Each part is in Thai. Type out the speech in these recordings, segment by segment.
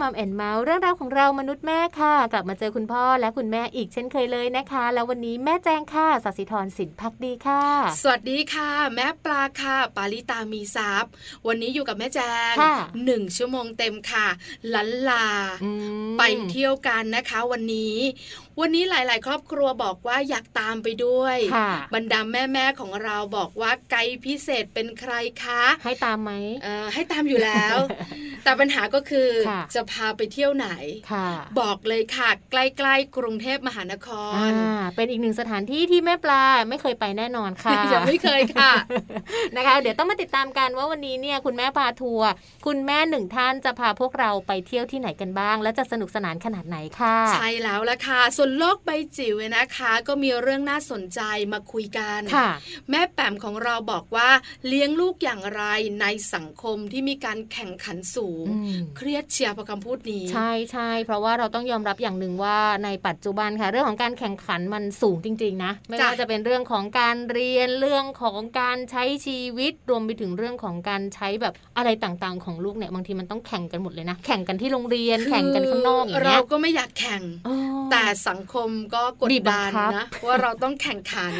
มัมแอนเมาส์เรื่องราวของเรามนุษย์แม่ค่ะ กลับมาเจอคุณพ่อและคุณแม่อีกเช่นเคยเลยนะคะ แล้ววันนี้แม่แจงค่ะสัสิธรสินพักดีค่ะ สวัสดีค่ะ แม่ปลาค่ะ ปาลิตามีซับวันนี้อยู่กับแม่แจงหนึ่งชั่วโมงเต็มค่ะลันลา ไปเที่ยวกันนะคะ วันนี้ วันนี้หลาย ๆ ครอบครัวบอกว่าอยากตามไปด้วย บรรดาแม่ ๆ ของเราบอกว่าไกด์พิเศษเป็นใครคะ ให้ตามไหมให้ตามอยู่แล้ว แต่ปัญหาก็คือจะพาไปเที่ยวไหน บอกเลยค่ะใกล้ ๆ กรุงเทพมหานคร เป็นอีกหนึ่งสถานที่ที่แม่ปลาไม่เคยไปแน่นอนค่ะยังไม่เคยค่ะนะคะ เดี๋ยวต้องมาติดตามกันว่าวันนี้เนี่ยคุณแม่พาทัวร์คุณแม่หนึ่งท่านจะพาพวกเราไปเที่ยวที่ไหนกันบ้าง และจะสนุกสนานขนาดไหนค่ะ ใช่แล้วละค่ะส่วนโลกใบจิ๋วนะคะ ก็มีเรื่องน่าสนใจมาคุยกันแม่แปมของเราบอกว่าเลี้ยงลูกอย่างไรในสังคมที่มีการแข่งขันสูง เครียดเชียร์พอคำพูดนี้ ใช่ใช่เพราะว่าเราต้องยอมรับอย่างหนึ่งว่าในปัจจุบันค่ะ เรื่องของการแข่งขันมันสูงจริง ๆ นะ ไม่ว่าจะเป็นเรื่องของการเรียนเรื่องของการใช้ชีวิตรวมไปถึงเรื่องของการใช้แบบอะไรต่างๆ ของลูกเนี่ยบางทีมันต้องแข่งกันหมดเลยนะ แข่งกันที่โรงเรียนแข่งกันข้างนอกอย่างเงี้ยเราก็ไม่อยากแข่งแต่สังคมก็กดดันนะว่าเราต้องแข่งขัน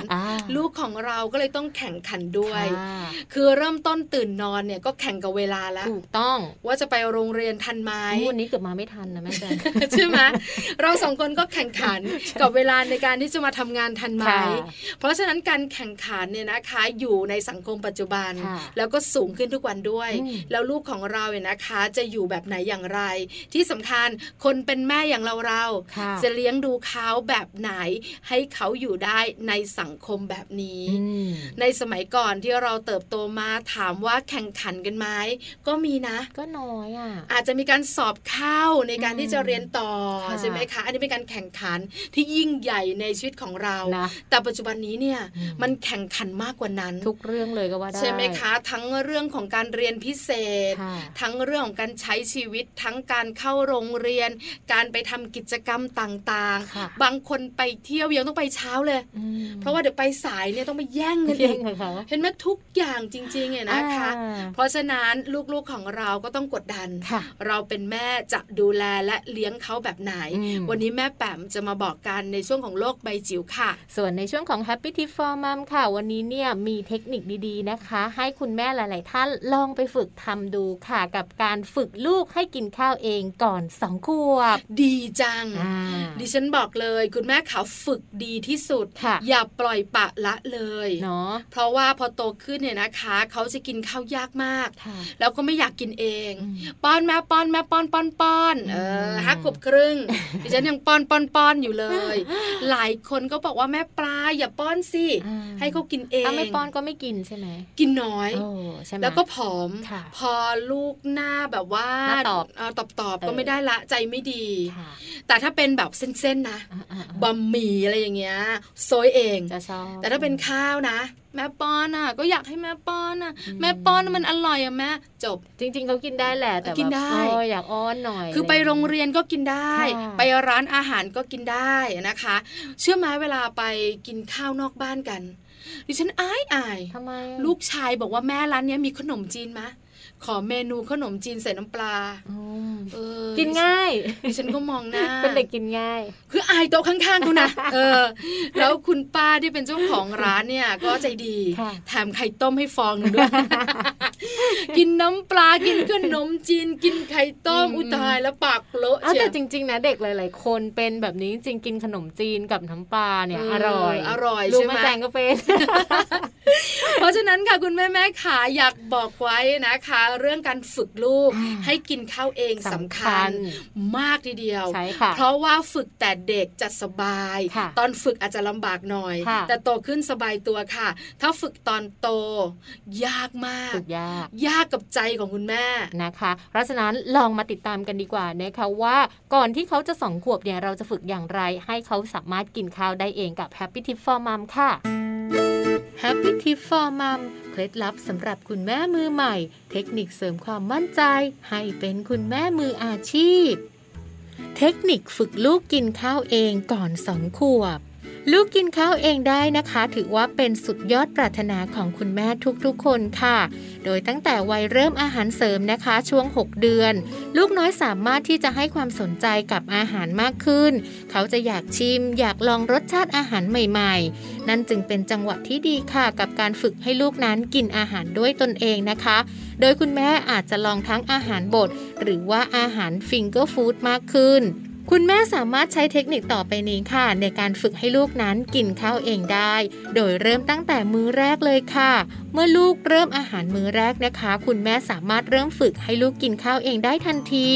ลูกของเราก็เลยต้องแข่งขันด้วย คือเริ่มต้นตื่นนอนเนี่ยก็แข่งกับเวลาแล้วถูกต้องว่าจะไปโรงเรียนทันไหมวันนี้เกือบมาไม่ทันนะแม่แจ๊ใช่ไหมเราสองคนก็แข่งขันกับเวลาในการที่จะมาทำงานทันไหมเพราะฉะนั้นการแข่งขันเนี่ยนะคะอยู่ในสังคมปัจจุบัน แล้วก็สูงขึ้นทุกวันด้วย แล้วลูกของเราเนี่ยนะคะจะอยู่แบบไหนอย่างไร ที่สำคัญคนเป็นแม่อย่างเราเราจะเลี้ยงดูเขาแบบไหนให้เขาอยู่ได้ในสังคมแบบนี้ ในสมัยก่อนที่เราเติบโตมาถามว่าแข่งขันกันไหมก็มีนะ ก็น้อยอะอาจจะมีการสอบเข้าในการที่จะเรียนต่อใช่ไหมคะ อันนี้เป็นการแข่งขันที่ยิ่งใหญ่ในชีวิตของเราแต่ปัจจุบันนี้เนี่ยมันแข่งขันมากกว่านั้น ทุกเรื่องเลยก็ว่าได้ใช่ไหมคะ ทั้งเรื่องของการเรียนพิเศษ ทั้งเรื่องของการใช้ชีวิตทั้งการเข้าโรงเรียน การไปทำกิจกรรมต่างๆบางคนไปเที่ยวยังต้องไปเช้าเลย เพราะว่าเดี๋ยวไปสายเนี่ยต้องไปแย่งกันเองเห็นไหมทุกอย่างจริงๆเนี่ยนะคะ เพราะฉะนั้นลูกๆของเราก็ต้องกดดัน เราเป็นแม่จะดูแลและเลี้ยงเขาแบบไหน วันนี้แม่แปมจะมาบอกกันในช่วงของโลกใบจิ๋วค่ะ ส่วนในช่วงของ Happy Tip for Mom ค่ะ วันนี้เนี่ยมีเทคนิคดีๆนะคะ ให้คุณแม่หลาย ๆ ท่านลองไปฝึกทำดูค่ะ กับการฝึกลูกให้กินข้าวเองก่อนสองขวบดีจังดิฉันบอกเลย คุณแม่เขาฝึกดีที่สุด อย่าปล่อยปะละเลยเนาะเพราะว่าพอโตขึ้นเนี่ยนะคะ เขาจะกินข้าวยากมาก แล้วก็ไม่อยากกินเอง ป้อนแม่ป้อนแม่ป้อนป้อนป้อนเออฮักขบครึ่งดิฉันยังป้อนป้อนป้อนอยู่เลย หลายคนก็บอกว่าแม่ปลาอย่าป้อนสิให้เขากินเองถ้าไม่ป้อนก็ไม่กินใช่ไหมกินน้อยแล้วก็ผอม พอลูกหน้าแบบว่าตอบตอบตอบก็ไม่ได้ละใจไม่ดี แต่ถ้าเป็นแบบเส้นๆนะบะหมี่อะไรอย่างเงี้ยโซยเองแต่ถ้าเป็นข้าวนะ แม่ป้อนอะ ก็อยากให้แม่ป้อนอะ แม่ป้อนมันอร่อยอะแม่จบ จริง ๆเขากินได้แหละแต่กินได้อยากอ้อนหน่อย คือไปโรงเรียนก็กินได้ ไปร้านอาหารก็กินได้นะคะ เชื่อไหมเวลาไปกินข้าวนอกบ้านกันดิฉันอายอายทำไมลูกชายบอกว่าแม่ร้านนี้มีขนมจีนมะ ขอเมนูขนมจีนใส่น้ำปลากินง่ายดิฉันก็มองหน้าเป็นเด็กกินง่าย คืออายโต๊ะข้างๆเขานะเออ แล้วคุณป้าที่เป็นเจ้าของร้านเนี่ย ก็ใจดีแถมไข่ต้มให้ฟองนึงด้วยกินน้ำปลากินขนมจีน กินไข่ต้มอุตายแล้วปากเลอะเชียแต่จริง ๆ นะเด็กหลาย ๆ คนเป็นแบบนี้จริงกินขนมจีนกับน้ำปลาเนี่ย อร่อย อร่อยใช่ไหมลูกแม่แจงก็เป็น เพราะฉะนั้นค่ะคุณแม่แม่ขาอยากบอกไว้นะคะ เรื่องการฝึกลูกให้กินข้าวเองสำคัญมากทีเดียว เพราะว่าฝึกแต่เด็กจะสบาย ตอนฝึกอาจจะลำบากหน่อย แต่โตขึ้นสบายตัวค่ะ ถ้าฝึกตอนโต ยากมากยากยากกับใจของคุณแม่นะคะ เพราะฉะนั้นลองมาติดตามกันดีกว่านะคะว่าก่อนที่เขาจะสองขวบเนี่ยเราจะฝึกอย่างไร ให้เขาสามารถกินข้าวได้เองกับ Happy Tip for Mom ค่ะ Happy Tip for Mom เคล็ดลับสำหรับคุณแม่มือใหม่ เทคนิคเสริมความมั่นใจ ให้เป็นคุณแม่มืออาชีพ เทคนิคฝึกลูกกินข้าวเองก่อนสองขวบ ลูกกินข้าวเองได้นะคะ ถือว่าเป็นสุดยอดปรารถนาของคุณแม่ทุกๆคนค่ะ โดยตั้งแต่วัยเริ่มอาหารเสริมนะคะ ช่วง 6 เดือน ลูกน้อยสามารถที่จะให้ความสนใจกับอาหารมากขึ้น เขาจะอยากชิม อยากลองรสชาติอาหารใหม่ๆ นั่นจึงเป็นจังหวะที่ดีค่ะ กับการฝึกให้ลูกนั้นกินอาหารด้วยตนเองนะคะ โดยคุณแม่อาจจะลองทั้งอาหารบดหรือว่าอาหารฟิงเกอร์ฟู้ดมากขึ้น คุณแม่สามารถใช้เทคนิคต่อไปนี้ค่ะ ในการฝึกให้ลูกนั้นกินข้าวเองได้ โดยเริ่มตั้งแต่มื้อแรกเลยค่ะ เมื่อลูกเริ่มอาหารมื้อแรกนะคะ คุณแม่สามารถเริ่มฝึกให้ลูกกินข้าวเองได้ทันที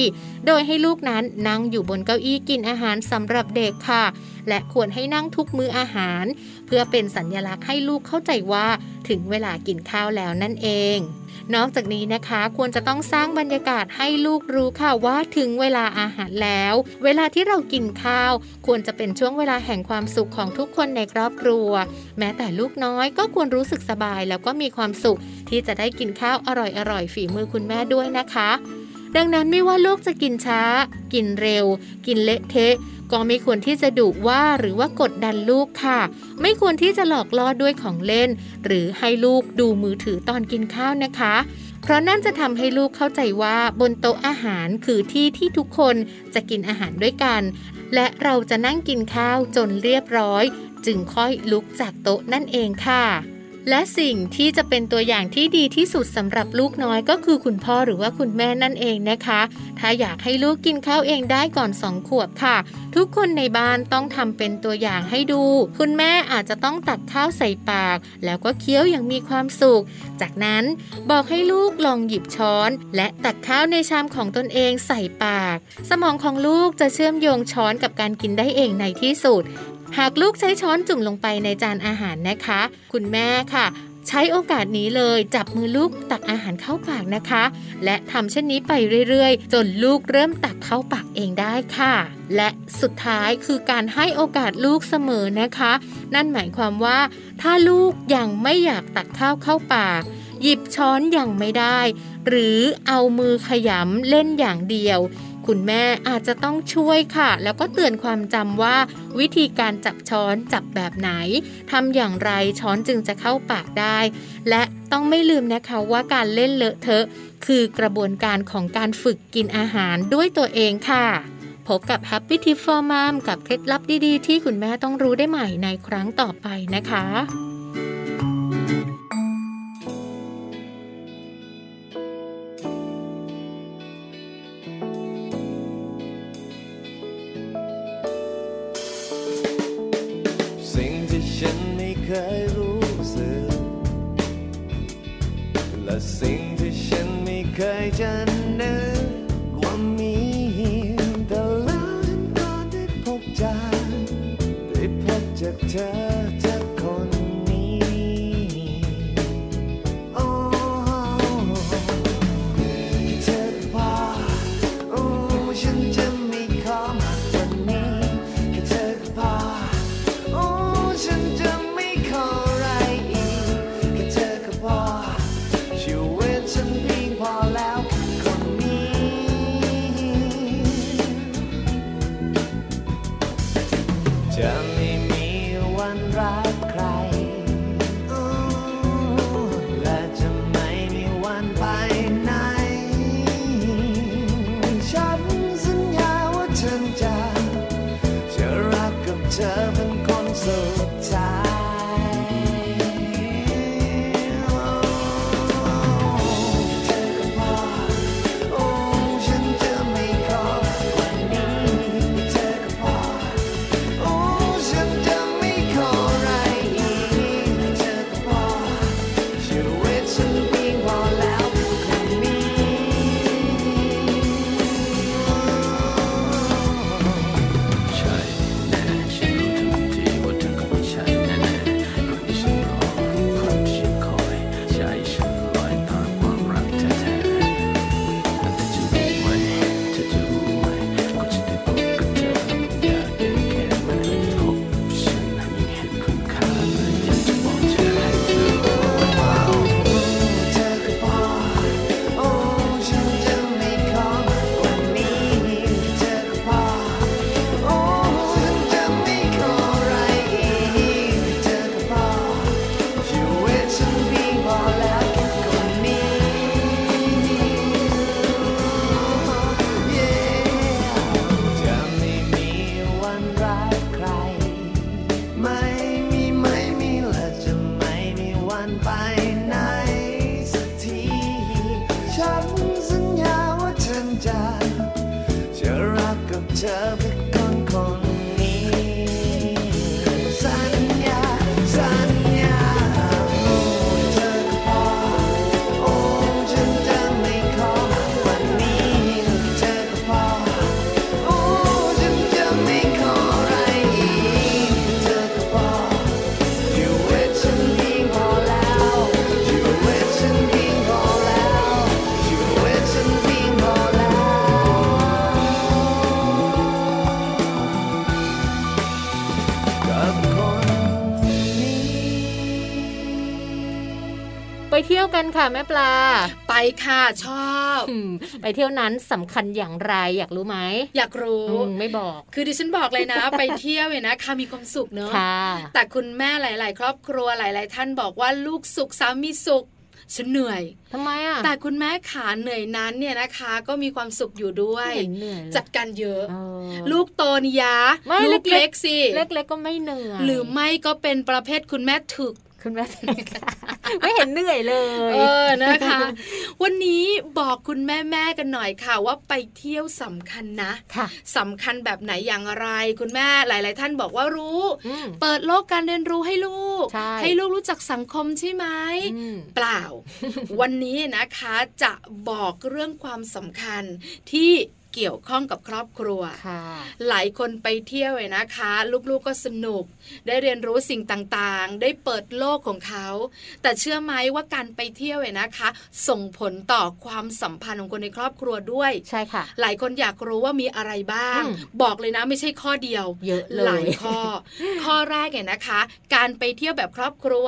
โดยให้ลูกนั้นนั่งอยู่บนเก้าอี้กินอาหารสำหรับเด็กค่ะ และควรให้นั่งทุกมื้ออาหาร เพื่อเป็นสัญญลักษณ์ให้ลูกเข้าใจว่า ถึงเวลากินข้าวแล้วนั่นเอง นอกจากนี้นะคะควรจะต้องสร้างบรรยากาศให้ลูกรู้ค่ะว่าถึงเวลาอาหารแล้ว เวลาที่เรากินข้าว ควรจะเป็นช่วงเวลาแห่งความสุขของทุกคนในครอบครัว แม้แต่ลูกน้อยก็ควรรู้สึกสบายแล้วก็มีความสุข ที่จะได้กินข้าวอร่อยๆฝีมือคุณแม่ด้วยนะคะ ดังนั้นไม่ว่าลูกจะกินช้า กินเร็ว กินเละเทะ ก็ไม่ควรที่จะดุว่าหรือว่ากดดันลูกค่ะ ไม่ควรที่จะหลอกล่อด้วยของเล่น หรือให้ลูกดูมือถือตอนกินข้าวนะคะ เพราะนั่นจะทำให้ลูกเข้าใจว่าบนโต๊ะอาหารคือที่ที่ทุกคนจะกินอาหารด้วยกัน และเราจะนั่งกินข้าวจนเรียบร้อย จึงค่อยลุกจากโต๊ะนั่นเองค่ะ และสิ่งที่จะเป็นตัวอย่างที่ดีที่สุดสำหรับลูกน้อยก็คือคุณพ่อหรือว่าคุณแม่นั่นเองนะคะ ถ้าอยากให้ลูกกินข้าวเองได้ก่อนสองขวบค่ะ ทุกคนในบ้านต้องทำเป็นตัวอย่างให้ดู คุณแม่อาจจะต้องตักข้าวใส่ปาก แล้วก็เคี้ยวอย่างมีความสุข จากนั้นบอกให้ลูกลองหยิบช้อน และตักข้าวในชามของตนเองใส่ปาก สมองของลูกจะเชื่อมโยงช้อนกับการกินได้เองในที่สุด หากลูกใช้ช้อนจุ่มลงไปในจานอาหารนะคะ คุณแม่ค่ะ ใช้โอกาสนี้เลยจับมือลูกตักอาหารเข้าปากนะคะ และทำเช่นนี้ไปเรื่อยๆ จนลูกเริ่มตักเข้าปากเองได้ค่ะ และสุดท้ายคือการให้โอกาสลูกเสมอนะคะ นั่นหมายความว่า ถ้าลูกยังไม่อยากตักข้าวเข้าปากหยิบช้อนยังไม่ได้ หรือเอามือขยำเล่นอย่างเดียว คุณแม่อาจจะต้องช่วยค่ะ แล้วก็เตือนความจำว่า วิธีการจับช้อนจับแบบไหนทำอย่างไรช้อนจึงจะเข้าปากได้ และต้องไม่ลืมนะคะว่าการเล่นเลอะเทอะ คือกระบวนการของการฝึกกินอาหารด้วยตัวเองค่ะ พบกับ Happy Tip for Mom กับเคล็ดลับดีๆ ที่คุณแม่ต้องรู้ได้ใหม่ในครั้งต่อไปนะคะ ยรู้สึก และสิ่งที่ฉันไม่เคยจะนึก กันค่ะแม่ปลา ไปค่ะชอบไปเที่ยวนั้นสำคัญอย่างไรอยากรู้ไหมอยากรู้ไม่บอก คือดิฉันบอกเลยนะ ไปเที่ยวเนี่ยนะคะมีความสุขเนอะแต่คุณแม่หลาย ๆ ครอบครัวหลาย ๆ ท่านบอกว่าลูกสุขสามีสุขฉันเหนื่อยทำไมอะ แต่คุณแม่ขาเหนื่อยนั้นเนี่ยนะคะ ก็มีความสุขอยู่ด้วย จัดการเยอะ ลูกโตนิยาลูกเล็กสิ เล็กๆก็ไม่เหนื่อย หรือไม่ก็เป็นประเภทคุณแม่ถึก คุณแม่ไม่เห็นเหนื่อยเลย เออนะคะ วันนี้บอกคุณแม่แม่กันหน่อยค่ะ ว่าไปเที่ยวสำคัญนะค่ะสำคัญแบบไหนอย่างไร คุณแม่หลาย ๆ ท่านบอกว่ารู้ เปิดโลกการเรียนรู้ให้ลูกให้ลูกรู้จักสังคมใช่ไหมเปล่า วันนี้นะคะจะบอกเรื่องความสำคัญที่ เกี่ยวข้องกับครอบครัว หลายคนไปเที่ยวเลยนะคะ ลูกๆก็สนุก ได้เรียนรู้สิ่งต่างๆ ได้เปิดโลกของเขา แต่เชื่อไหมว่าการไปเที่ยวเลยนะคะ ส่งผลต่อความสัมพันธ์ของคนในครอบครัวด้วยใช่ค่ะ หลายคนอยากรู้ว่ามีอะไรบ้าง บอกเลยนะไม่ใช่ข้อเดียวเยอะเลยหลายข้อ ข้อแรกเนี่ยนะคะ การไปเที่ยวแบบครอบครัว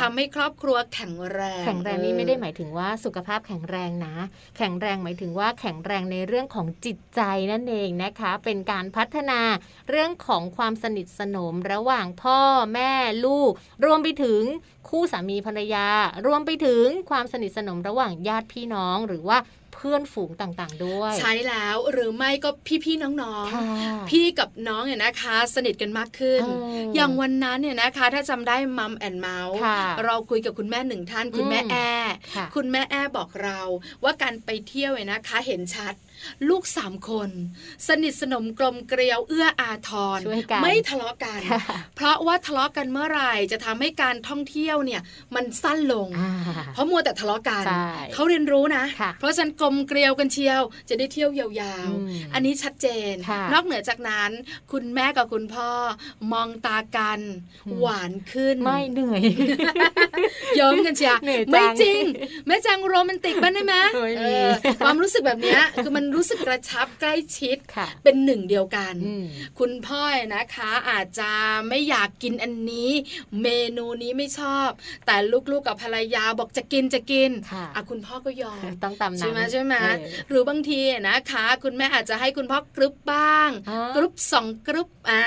ทำให้ครอบครัวแข็งแรง แข็งแรงนี่ไม่ได้หมายถึงว่าสุขภาพแข็งแรงนะ แข็งแรงหมายถึงว่าแข็งแรงในเรื่องของจิตใจนั่นเองนะคะ เป็นการพัฒนาเรื่องของความสนิทสนมระหว่างพ่อแม่ลูก รวมไปถึงคู่สามีภรรยา รวมไปถึงความสนิทสนมระหว่างญาติพี่น้องหรือว่าเพื่อนฝูงต่างๆ ด้วย ใช่แล้วหรือไม่ก็พี่ๆน้องๆ พี่กับน้องเนี่ยนะคะ สนิทกันมากขึ้นอย่างวันนั้นเนี่ยนะคะ ถ้าจำได้มัมแอนเมาส์เราคุยกับคุณแม่หนึ่งท่าน คุณแม่แอคุณแม่แอบอกเรา ว่าการไปเที่ยวเนี่ยนะคะ เห็นชัด ลูกสามคน สนิทสนมกลมเกลียวเอื้ออาทรไม่ทะเลาะกัน เพราะว่าทะเลาะกันเมื่อไหร่จะทำให้การท่องเที่ยวเนี่ยมันสั้นลง เพราะมัวแต่ทะเลาะกันเขาเรียนรู้นะ เพราะฉันกลมเกลียวกันเชียว จะได้เที่ยวยาวๆ อันนี้ชัดเจน นอกเหนือจากนั้น คุณแม่กับคุณพ่อมองตากัน หวานขึ้นไม่เหนื่อยย้อมกันเชียวไม่จริงแม่จังโรแมนติกบ้างได้ไหมความรู้สึกแบบนี้คือมันรู้สึกกระชับใกล้ชิดเป็นหนึ่งเดียวกัน คุณพ่อนะคะ อาจจะไม่อยากกินอันนี้ เมนูนี้ไม่ชอบ แต่ลูกๆกับภรรยาบอกจะกินจะกินอะคุณพ่อก็ยอมต้องตามใช่ไหมใช่ไหมหรือบางทีนะคะ คุณแม่อาจจะให้คุณพ่อกรึบบ้าง กรึบสองกรึบอ่า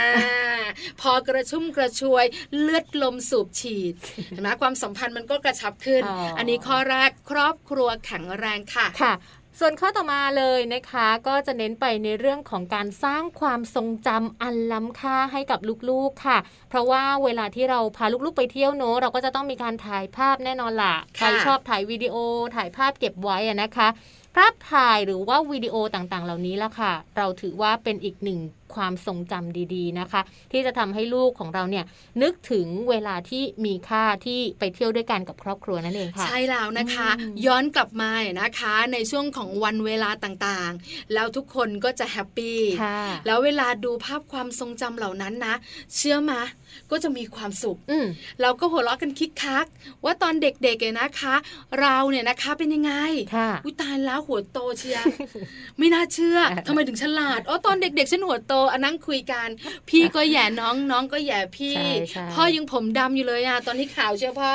พอกระชุ่มกระชวยเลือดลมสูบฉีดเห็นไหมความสัมพันธ์มันก็กระชับขึ้น อันนี้ข้อแรกครอบครัวแข็งแรงค่ะค่ะ ส่วนข้อต่อมาเลยนะคะ ก็จะเน้นไปในเรื่องของการสร้างความทรงจำอันล้ำค่าให้กับลูกๆค่ะ เพราะว่าเวลาที่เราพาลูกๆไปเที่ยวเนอะเราก็จะต้องมีการถ่ายภาพแน่นอนล่ะใครชอบถ่ายวิดีโอถ่ายภาพเก็บไว้นะคะภาพถ่ายหรือว่าวิดีโอต่างๆ เหล่านี้แล้วค่ะ เราถือว่าเป็นอีกหนึ่ง ความทรงจำดีๆนะคะ ที่จะทำให้ลูกของเราเนี่ยนึกถึงเวลาที่มีค่าที่ไปเที่ยวด้วยกันกับครอบครัวนั่นเองค่ะ ใช่แล้วนะคะ ย้อนกลับมานะคะ ในช่วงของวันเวลาต่างๆ แล้วทุกคนก็จะแฮปปี้แล้วเวลาดูภาพความทรงจำเหล่านั้นนะ เชื่อมาก็จะมีความสุขเราก็หัวเราะกันคิกคัก ว่าตอนเด็กๆเนี่ยนะคะ เราเนี่ยนะคะเป็นยังไงอุ้ยตายแล้วหัวโตเชียไม่น่าเชื่อทำไมถึงฉลาดอ๋อตอนเด็กๆฉันหัวโตอันนั่งคุยกัน พี่ก็แย่น้องน้องก็แย่พี่ พ่อยังผมดำอยู่เลยอะตอนนี้ข่าวเชื่อพ่อ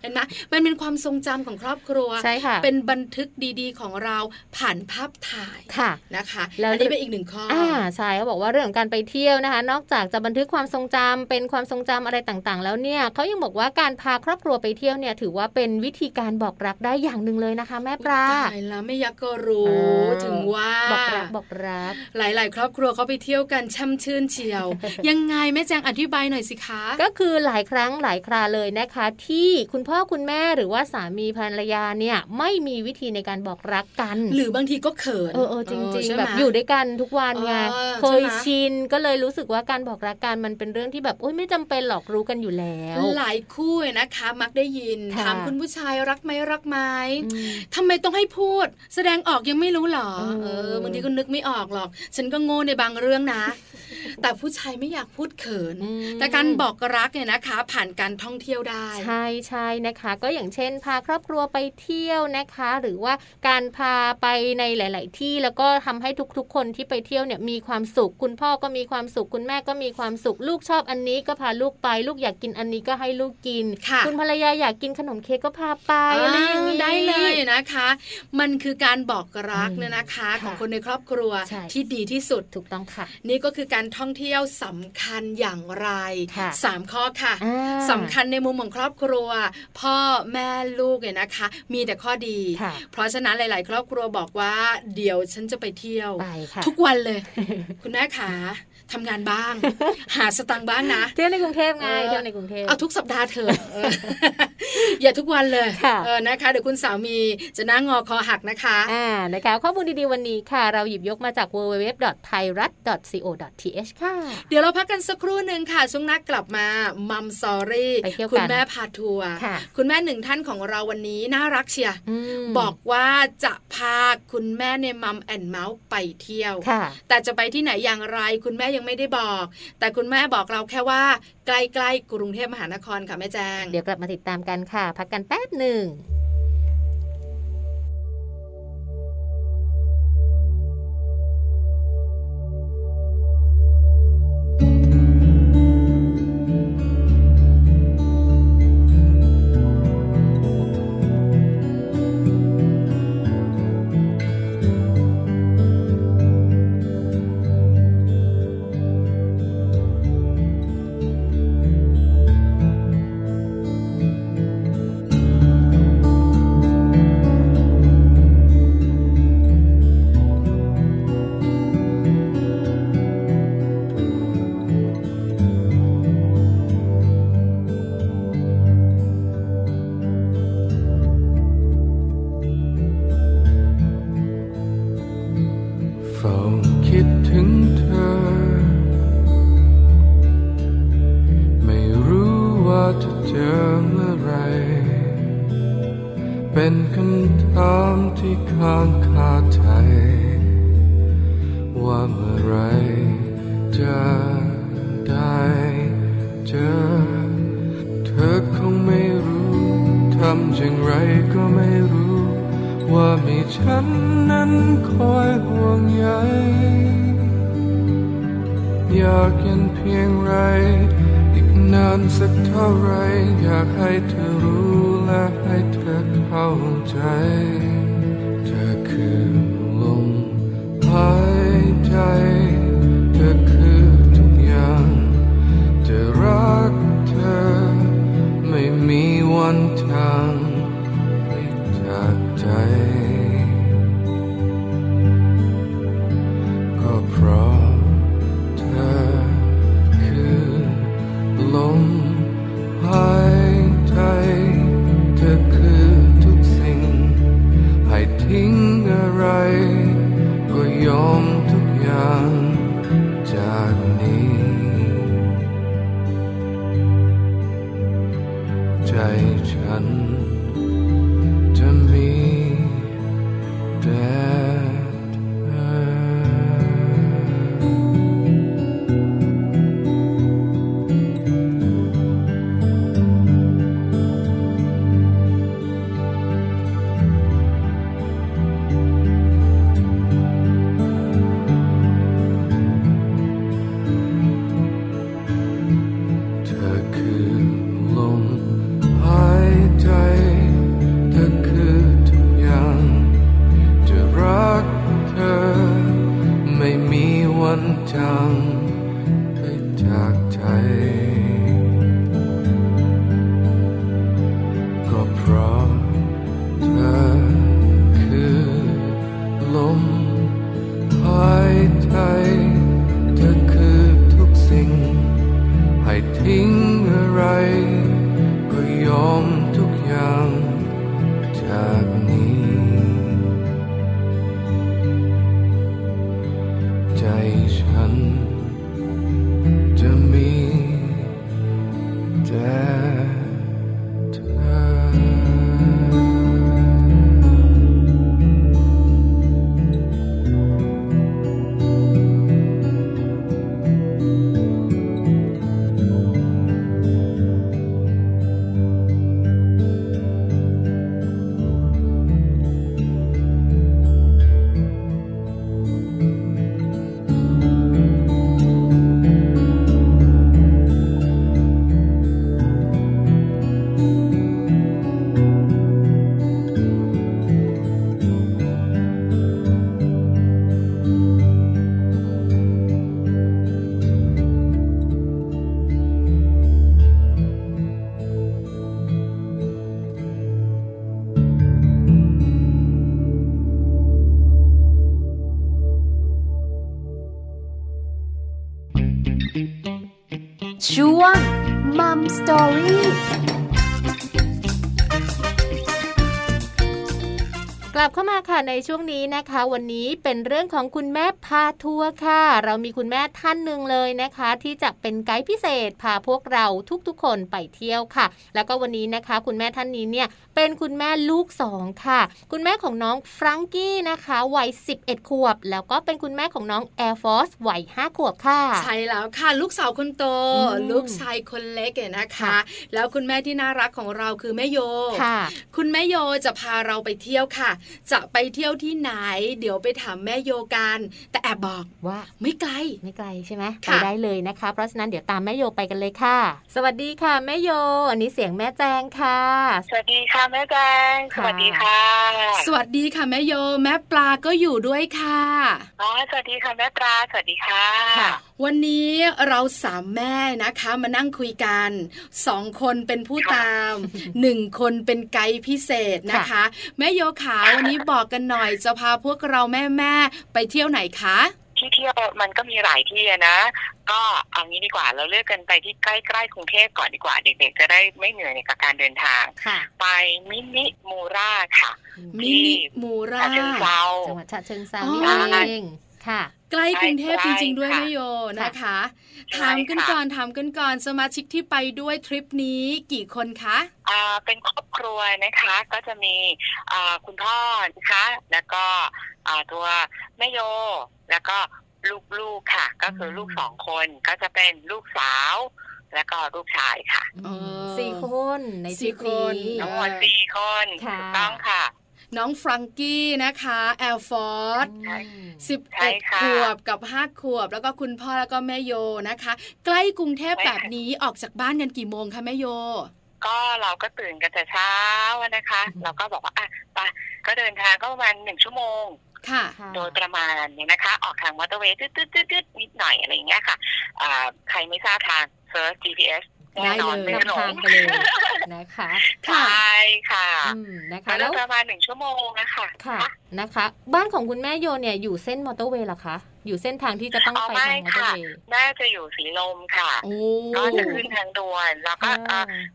เห็นไหมมันเป็นความทรงจำของครอบครัวใช่ค่ะเป็นบันทึกดีๆ ของเราผ่านภาพถ่ายค่ะนะคะแล้วอันนี้เป็นอีกหนึ่งข้ออ่าใช่เขาบอกว่าเรื่องของการไปเที่ยวนะคะ นอกจากจะบันทึกความทรงจำเป็นความทรงจำอะไรต่างๆ แล้วเนี่ยเขายังบอกว่าการพาครอบครัวไปเที่ยวเนี่ยถือว่าเป็นวิธีการบอกรักได้อย่างหนึ่งเลยนะคะ แม่ปลาใช่แล้วไม่ยักก็รู้ถึงว่าบอกรักบอกรัก หลาย ๆ ครอบครัวเขาไปเที่ยวกันช่ำชื่นเชียว ยังไงแม่แจงอธิบายหน่อยสิคะ ก็คือหลายครั้งหลายคราเลยนะคะ ที่คุณพ่อคุณแม่หรือว่าสามีภรรยาเนี่ยไม่มีวิธีในการบอกรักกัน หรือบางทีก็เขินเออเออจริงๆแบบอยู่ด้วยกันทุกวันไงเคยชินก็เลยรู้สึกว่าการบอกรักกันมันเป็นเรื่องที่แบบโอ้ยไม่จำเป็นหรอกรู้กันอยู่แล้ว หลายคู่นะคะ มักได้ยินถามคุณผู้ชายรักไหมรักไหมทำไมต้องให้พูด แสดงออกยังไม่รู้หรอเออบางทีก็นึกไม่ออกหรอก ฉันก็โง่ในบางเรื่องนะ แต่ผู้ชายไม่อยากพูดเขิน แต่การบอกรักเนี่ยนะคะ ผ่านการท่องเที่ยวได้ ใช่ใช่นะคะ ก็อย่างเช่น พาครอบครัวไปเที่ยวนะคะ หรือว่าการพาไปในหลาย ๆ ที่แล้วก็ทำให้ทุก ๆ คนที่ไปเที่ยวเนี่ยมีความสุข คุณพ่อก็มีความสุขคุณแม่ก็มีความสุขลูกชอบอันนี้ก็พาลูกไป ลูกอยากกินอันนี้ก็ให้ลูกกิน คุณภรรยาอยากกินขนมเค้กก็พาไปอะไรอย่างนี้ได้เลยนะคะ มันคือการบอกรักเนี่ยนะคะ ของคนในครอบครัวที่ดีที่สุดถูกต้องค่ะ นี่ก็คือการท่องเที่ยวสำคัญอย่างไรสามข้อค่ะสำคัญในมุมของครอบครัว พ่อแม่ลูกเนี่ยนะคะ มีแต่ข้อดี เพราะฉะนั้นหลาย ๆ ครอบครัวบอกว่า เดี๋ยวฉันจะไปเที่ยว ทุกวันเลย คุณแม่ขา ทำงานบ้าง หาสตังค์บ้างนะเที่ยวในกรุงเทพไงเที่ยวในกรุงเทพเอาทุกสัปดาห์เถอะอย่าทุกวันเลยเออนะคะเดี๋ยวคุณสามีจะนั่งงอคอหักนะคะอ่านะคะข้อมูลดีๆวันนี้ค่ะ เราหยิบยกมาจาก www.thairat.co.th ค่ะ เดี๋ยวเราพักกันสักครู่หนึ่งค่ะช่วงนักกลับมามัมซอรี่คุณแม่พาทัวร์คุณแม่หนึ่งท่านของเราวันนี้น่ารักเชียบอกว่าจะพาคุณแม่ในมัมแอนเมาส์ไปเที่ยวแต่จะไปที่ไหนอย่างไรคุณแม่ยังไม่ได้บอก แต่คุณแม่บอกเราแค่ว่า ใกล้ๆกรุงเทพมหานครค่ะแม่แจ้งเดี๋ยวกลับมาติดตามกันค่ะ พักกันแป๊บหนึ่ง ช่วง Mom Story กลับเข้ามาค่ะในช่วงนี้นะคะ วันนี้เป็นเรื่องของคุณแม่พาทัวร์ค่ะ เรามีคุณแม่ท่านหนึ่งเลยนะคะ ที่จะเป็นไกด์พิเศษพาพวกเราทุกๆ คนไปเที่ยวค่ะ แล้วก็วันนี้นะคะ คุณแม่ท่านนี้เนี่ยเป็นคุณแม่ลูกสองค่ะ คุณแม่ของน้องฟรังกี้นะคะวัย 11 ขวบ แล้วก็เป็นคุณแม่ของน้องแอร์ฟอร์สวัย5ขวบค่ะ ใช่แล้วค่ะ ลูกสาวคนโต ลูกชายคนเล็กเนี่ยนะคะ แล้วคุณแม่ที่น่ารักของเราคือแม่โยค่ะคุณแม่โยจะพาเราไปเที่ยวค่ะจะไปเที่ยวที่ไหน เดี๋ยวไปถามแม่โยกัน แต่แอบบอกว่าไม่ไกลไม่ไกลใช่ไหมไปได้เลยนะคะ เพราะฉะนั้นเดี๋ยวตามแม่โยไปกันเลยค่ะ สวัสดีค่ะแม่โย อันนี้เสียงแม่แจงค่ะ สวัสดีค่ะแม่แจงสวัสดีค่ะ สวัสดีค่ะแม่โย แม่ปลาก็อยู่ด้วยค่ะอ๋อสวัสดีค่ะแม่ปลาสวัสดีค่ะวันนี้เราสามแม่นะคะมานั่งคุยกันสองคนเป็นผู้ตามหนึ่งคนเป็นไกด์พิเศษนะคะ แม่โยขาวันนี้บอกกันหน่อยจะพาพวกเราแม่แม่ไปเที่ยวไหนคะที่เที่ยวมันก็มีหลายที่นะ ก็เอางี้ดีกว่าเราเลือกกันไปที่ใกล้ๆกรุงเทพก่อนดีกว่า เด็กๆจะได้ไม่เหนื่อยในการเดินทาง ไปมินิมูราค่ะมินิมูราจังหวัดฉะเชิงเซานี่เอง ค่ะ ใกล้กรุงเทพจริง ๆ ด้วยแม่โยนะคะ ถามกันก่อนถามกันก่อนสมาชิกที่ไปด้วยทริปนี้กี่คนคะอ่าเป็นครอบครัวนะคะ ก็จะมีอ่าคุณพ่อนะคะ แล้วก็อ่าตัวแม่โย แล้วก็ลูกๆค่ะ ก็คือลูกสองคนก็จะเป็นลูกสาวแล้วก็ลูกชายค่ะสี่คนในสี่คนทั้งหมดสี่คนถูกต้องค่ะ น้องฟรังกี้นะคะแอร์ฟอร์สสิบเอ็ดขวบกับห้าขวบ แล้วก็คุณพ่อแล้วก็แม่โยนะคะ ใกล้กรุงเทพแบบนี้ออกจากบ้านกันกี่โมงคะแม่โยก็เราก็ตื่นกันแต่เช้านะคะ เราก็บอกว่าอะไปก็เดินทางก็ประมาณหนึ่งชั่วโมงค่ะโดยประมาณเนี่ยนะคะ ออกทางมอเตอร์เวย์ตืดๆๆนิดหน่อยอะไรอย่างเงี้ยค่ะอ่าใครไม่ทราบทางเซิร์ช GPS ได้เลยนำทางไปเลยนะคะใช่ค่ะนะคะแล้วประมาณหนึ่งชั่วโมงนะคะค่ะนะคะ บ้านของคุณแม่โยเนี่ยอยู่เส้นมอเตอร์เวย์หรอคะ อยู่เส้นทางที่จะต้องไปทางมอเตอร์เวย์แม่จะอยู่สีลมค่ะก็จะขึ้นทางด่วนแล้วก็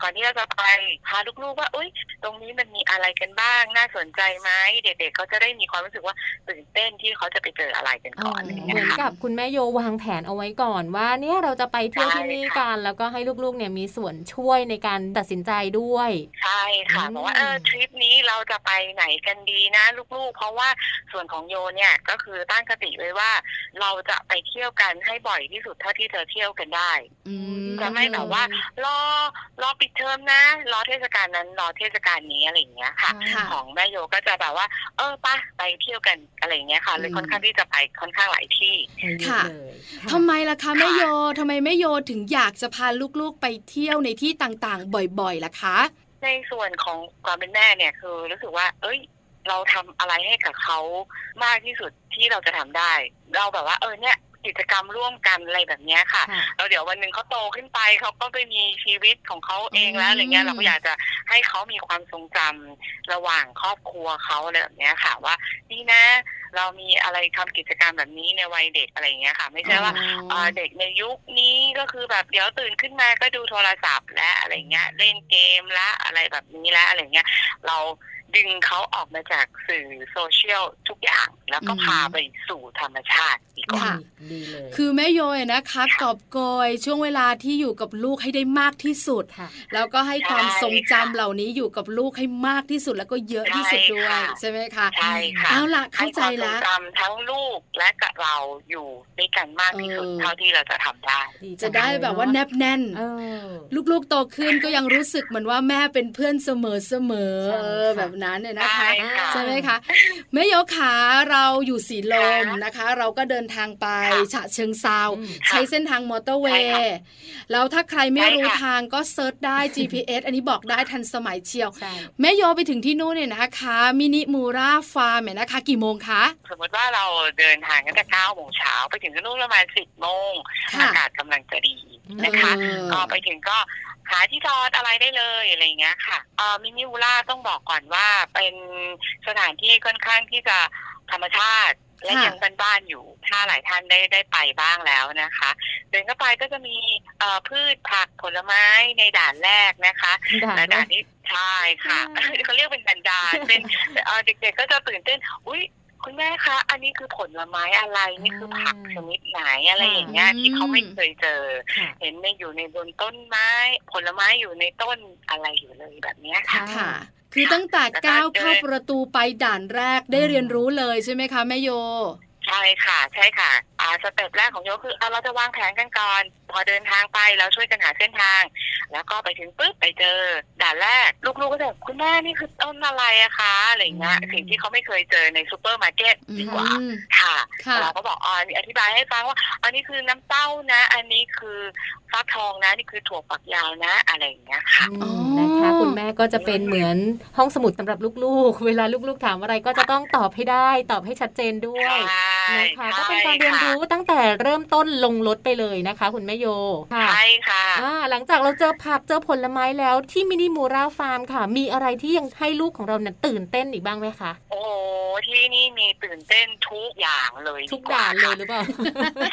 ก่อนที่เราจะไปพาลูกๆว่าอุ้ยตรงนี้มันมีอะไรกันบ้างน่าสนใจไหมเด็กๆเขาจะได้มีความรู้สึกว่าตื่นเต้นที่เขาจะไปเจออะไรกันก่อนเหมือนกับคุณแม่โยวางแผนเอาไว้ก่อนว่าเนี่ยเราจะไปเที่ยวที่นี่กันแล้วก็ให้ลูกๆเนี่ยมีส่วนช่วยในการตัดสินใจด้วยใช่ค่ะบอกว่าเออทริปนี้เราจะไปไหนกันดีนะลูกๆ เพราะว่าส่วนของโยเนี่ยก็คือตั้งกติไว้ว่าเราจะไปเที่ยวกันให้บ่อยที่สุดเท่าที่เธอเที่ยวกันได้จะไม่แบบว่ารอรอปิดเทอมนะ รอเทศกาลนั้นรอเทศกาลนี้อะไรอย่างเงี้ยค่ะ ของแม่โยก็จะแบบว่า เออปะไปเที่ยวกันอะไรอย่างเงี้ยค่ะเลยค่อนข้างที่จะไปค่อนข้างหลายที่ค่ะทำไมล่ะคะแม่โยทำไมแม่โยถึงอยากจะพาลูกๆไปเที่ยวในที่ต่างๆ บ่อยๆล่ะคะในส่วนของความเป็นแม่เนี่ยคือรู้สึกว่า เอ้ย เราทำอะไรให้กับเขามากที่สุดที่เราจะทำได้ เราแบบว่าเออเนี่ยกิจกรรมร่วมกันอะไรแบบนี้ค่ะเราเดี๋ยววันหนึ่งเขาโตขึ้นไปเขาก็ไปมีชีวิตของเขาเองแล้วอะไรเงี้ยเราก็อยากจะให้เขามีความทรงจำระหว่างครอบครัวเขาอะไรแบบนี้ค่ะว่านี่นะ เรามีอะไรทำกิจกรรมแบบนี้ในวัยเด็กอะไรเงี้ยค่ะ ไม่ใช่ว่าเด็กในยุคนี้ก็คือแบบเดี๋ยวตื่นขึ้นมาก็ดูโทรศัพท์และอะไรเงี้ย เล่นเกมละอะไรแบบนี้แล้วอะไรเงี้ย เรา ดึงเขาออกมาจากสื่อโซเชียลทุกอย่าง แล้วก็พาไปสู่ธรรมชาติดีกว่าดีเลยคือแม่โยยนะคะกอบกอยช่วงเวลาที่อยู่กับลูกให้ได้มากที่สุด แล้วก็ให้ความทรงจำเหล่านี้อยู่กับลูกให้มากที่สุดแล้วก็เยอะที่สุดด้วยใช่ไหมคะใช่ค่ะเอาละเข้าใจแล้วจำทั้งลูกและกับเราอยู่ด้วยกันมากที่สุดเท่าที่เราจะทำได้ จะได้แบบว่าแนบแน่นลูกๆโตขึ้นก็ยังรู้สึกเหมือนว่าแม่เป็นเพื่อนเสมอเสมอแบบนั้นเนี่ยนะคะใช่ไหมคะแม่โยขาเราอยู่สีลมนะคะ เราก็เดินทางไปฉะเชิงเซาใช้เส้นทางมอเตอร์เวย์แล้วถ้าใครไม่รู้ทางก็ search ได้ GPS อันนี้บอกได้ทันสมัยเชียว แม่โยไปถึงที่นู่นเนี่ยนะคะมินิมูร่าห์ฟาร์มเนี่ยนะคะ กี่โมงคะสมมติว่าเราเดินทางกันแต่เก้าโมงเช้าไปถึงที่นู่นประมาณสิบโมงอากาศกำลังจะดีนะคะก็ไปถึงก็ หาที่จอดอะไรได้เลยอะไรเงี้ยค่ะเออมินิมูร่าห์ต้องบอกก่อนว่าเป็นสถานที่ค่อนข้างที่จะธรรมชาติและยังบ้านๆอยู่ ถ้าหลายท่านได้ได้ไปบ้างแล้วนะคะ เดินเข้าไปก็จะมีพืชผักผลไม้ในด่านแรกนะคะและด่านนี้ใช่ค่ะเขาเรียกเป็นด่านด่านเป็นเด็กๆก็จะตื่นเต้น อุ้ย คุณแม่คะ อันนี้คือผลไม้อะไร นี่คือผักชนิดไหนอะไรอย่างเงี้ย ที่เขาไม่เคยเจอ เห็นในอยู่ในบนต้นไม้ ผลไม้อยู่ในต้นอะไรอยู่เลยแบบนี้ค่ะค่ะ คือตั้งแต่ก้าวเข้าประตูไปด่านแรกได้เรียนรู้เลยใช่ไหมคะแม่โย ใช่ค่ะ ใช่ค่ะ อ่า step แรกของโยคือเอาเราจะวางแผนกันก่อนพอเดินทางไปเราช่วยกันหาเส้นทาง แล้วก็ไปถึงปุ๊บไปเจอด่านแรก ลูกๆก็จะคุณแม่นี่คือต้นอะไรอะคะอะไรเงี้ยสิ่งที่เขาไม่เคยเจอในซูเปอร์มาร์เก็ตดีกว่าค่ะเราก็บอกอ๋ออธิบายให้ฟังว่า อันนี้คือน้ำเต้านะ อันนี้คือฟักทองนะนี่คือถั่วฝักยาวนะ อะไรอย่างเงี้ยค่ะนะคะคุณแม่ก็จะเป็นเหมือนห้องสมุดสำหรับลูกๆ เวลาลูกๆถามอะไรก็จะต้องตอบให้ได้ ตอบให้ชัดเจนด้วยนะคะก็เป็นการเรียนรู้ตั้งแต่เริ่มต้นลงรถไปเลยนะคะ คุณแม่โยใช่ค่ะหลังจากเราเจอผักเจอผลไม้แล้วที่มินิมูราฟาร์มค่ะ มีอะไรที่ยังให้ลูกของเราเนี่ยตื่นเต้นอีกบ้างไหมคะโอ้ที่นี่มีตื่นเต้นทุกอย่างเลยทุกด่านเลยหรือเปล่า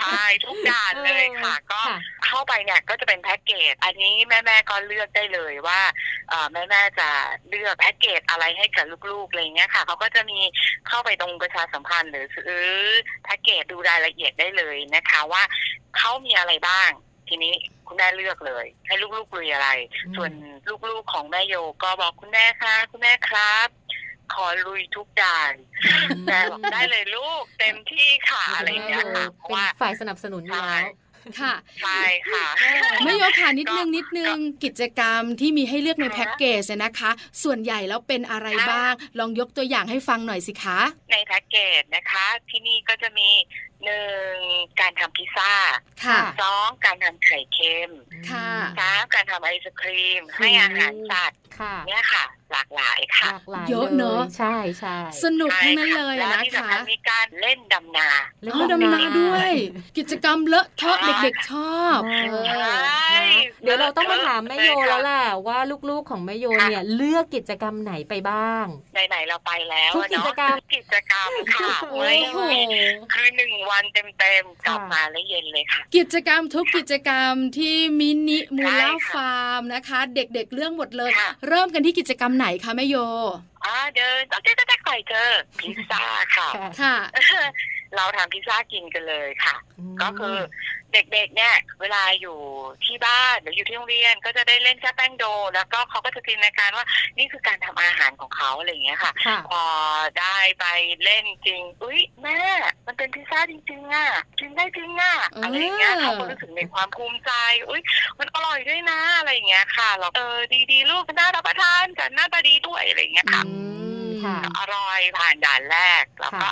ใช่ทุกด่านเลยค่ะ ก็เข้าไปเนี่ยก็จะเป็นแพ็กเกจอันนี้แม่แม่ก็เลือกได้เลยว่าแม่แม่จะเลือกแพ็กเกจอะไรให้กับลูกๆอะไรเงี้ยค่ะเขาก็จะมีเข้าไปตรงประชาสัมพันธ์หรือซื้อแพ็กเกจดูรายละเอียดได้เลยนะคะว่าเขามีอะไรบ้าง ทีนี้คุณแม่เลือกเลย ให้ลูกๆลุยอะไร ส่วนลูกๆของแม่โยก็บอกคุณแม่คะคุณแม่ครับ ขอลุยทุกด่านแม่บอกได้เลยลูกเต็มที่ค่ะอะไรอย่างเงี้ยค่ะเพราะว่าฝ่ายสนับสนุนอยู่แล้วค่ะใช่ค่ะไม่ยกค่ะนิดนึงนิดนึงกิจกรรมที่มีให้เลือกในแพ็กเกจนะคะ ส่วนใหญ่แล้วเป็นอะไรบ้าง ลองยกตัวอย่างให้ฟังหน่อยสิคะ ในแพ็กเกจนะคะ ที่นี่ก็จะมี หนึ่งการทำพิซซ่าสองการทำไข่เค็ม สามการทำไอศครีม ให้อาหารสัตว์เนี่ยค่ะ หลากหลายค่ะ เยอะเนอะใช่ใช่สนุกทั้งนั้นเลยนะคะมีการเล่นดำนาเล่นดำนาด้วย กิจกรรมเลอะเทอะเด็กๆชอบเดี๋ยวเราต้องมาถามแม่โยแล้วแหละว่าลูกๆของแม่โยเนี่ยเลือกกิจกรรมไหนไปบ้างไหนๆเราไปแล้วทุกกิจกรรมกิจกรรมค่ะไม่คือหนึ่งวันเต็มๆกลับมาแล้วเย็นเลยค่ะ กิจกรรมทุกกิจกรรมที่มินิมูล่าฟาร์มนะคะ เด็กๆเรื่องหมดเลย เริ่มกันที่กิจกรรมไหนคะแม่โยอ่าเดินต้องเจ๊จะได้ไก่เจอพิซซ่าค่ะ ค่ะ เราทำพิซซ่ากินกันเลยค่ะ ก็คือ เด็กๆ เนี่ย เวลาอยู่ที่บ้านหรืออยู่ที่โรงเรียนก็จะได้เล่นแค่แป้งโด แล้วก็เขาก็จะจินตนาการว่านี่คือการทำอาหารของเขาอะไรอย่างเงี้ยค่ะพอได้ไปเล่นจริง อุ้ยแม่ มันเป็นพิซซ่าจริงๆอะกินได้จริงอะอะไรอย่างเงี้ยเขาก็รู้สึกมีความภูมิใจ อุ้ยมันอร่อยด้วยนะอะไรอย่างเงี้ยค่ะเราเออดีๆลูกน่ารับประทานกันหน้าตาดีด้วยอะไรอย่างเงี้ยค่ะอร่อยผ่านด่านแรกแล้วก็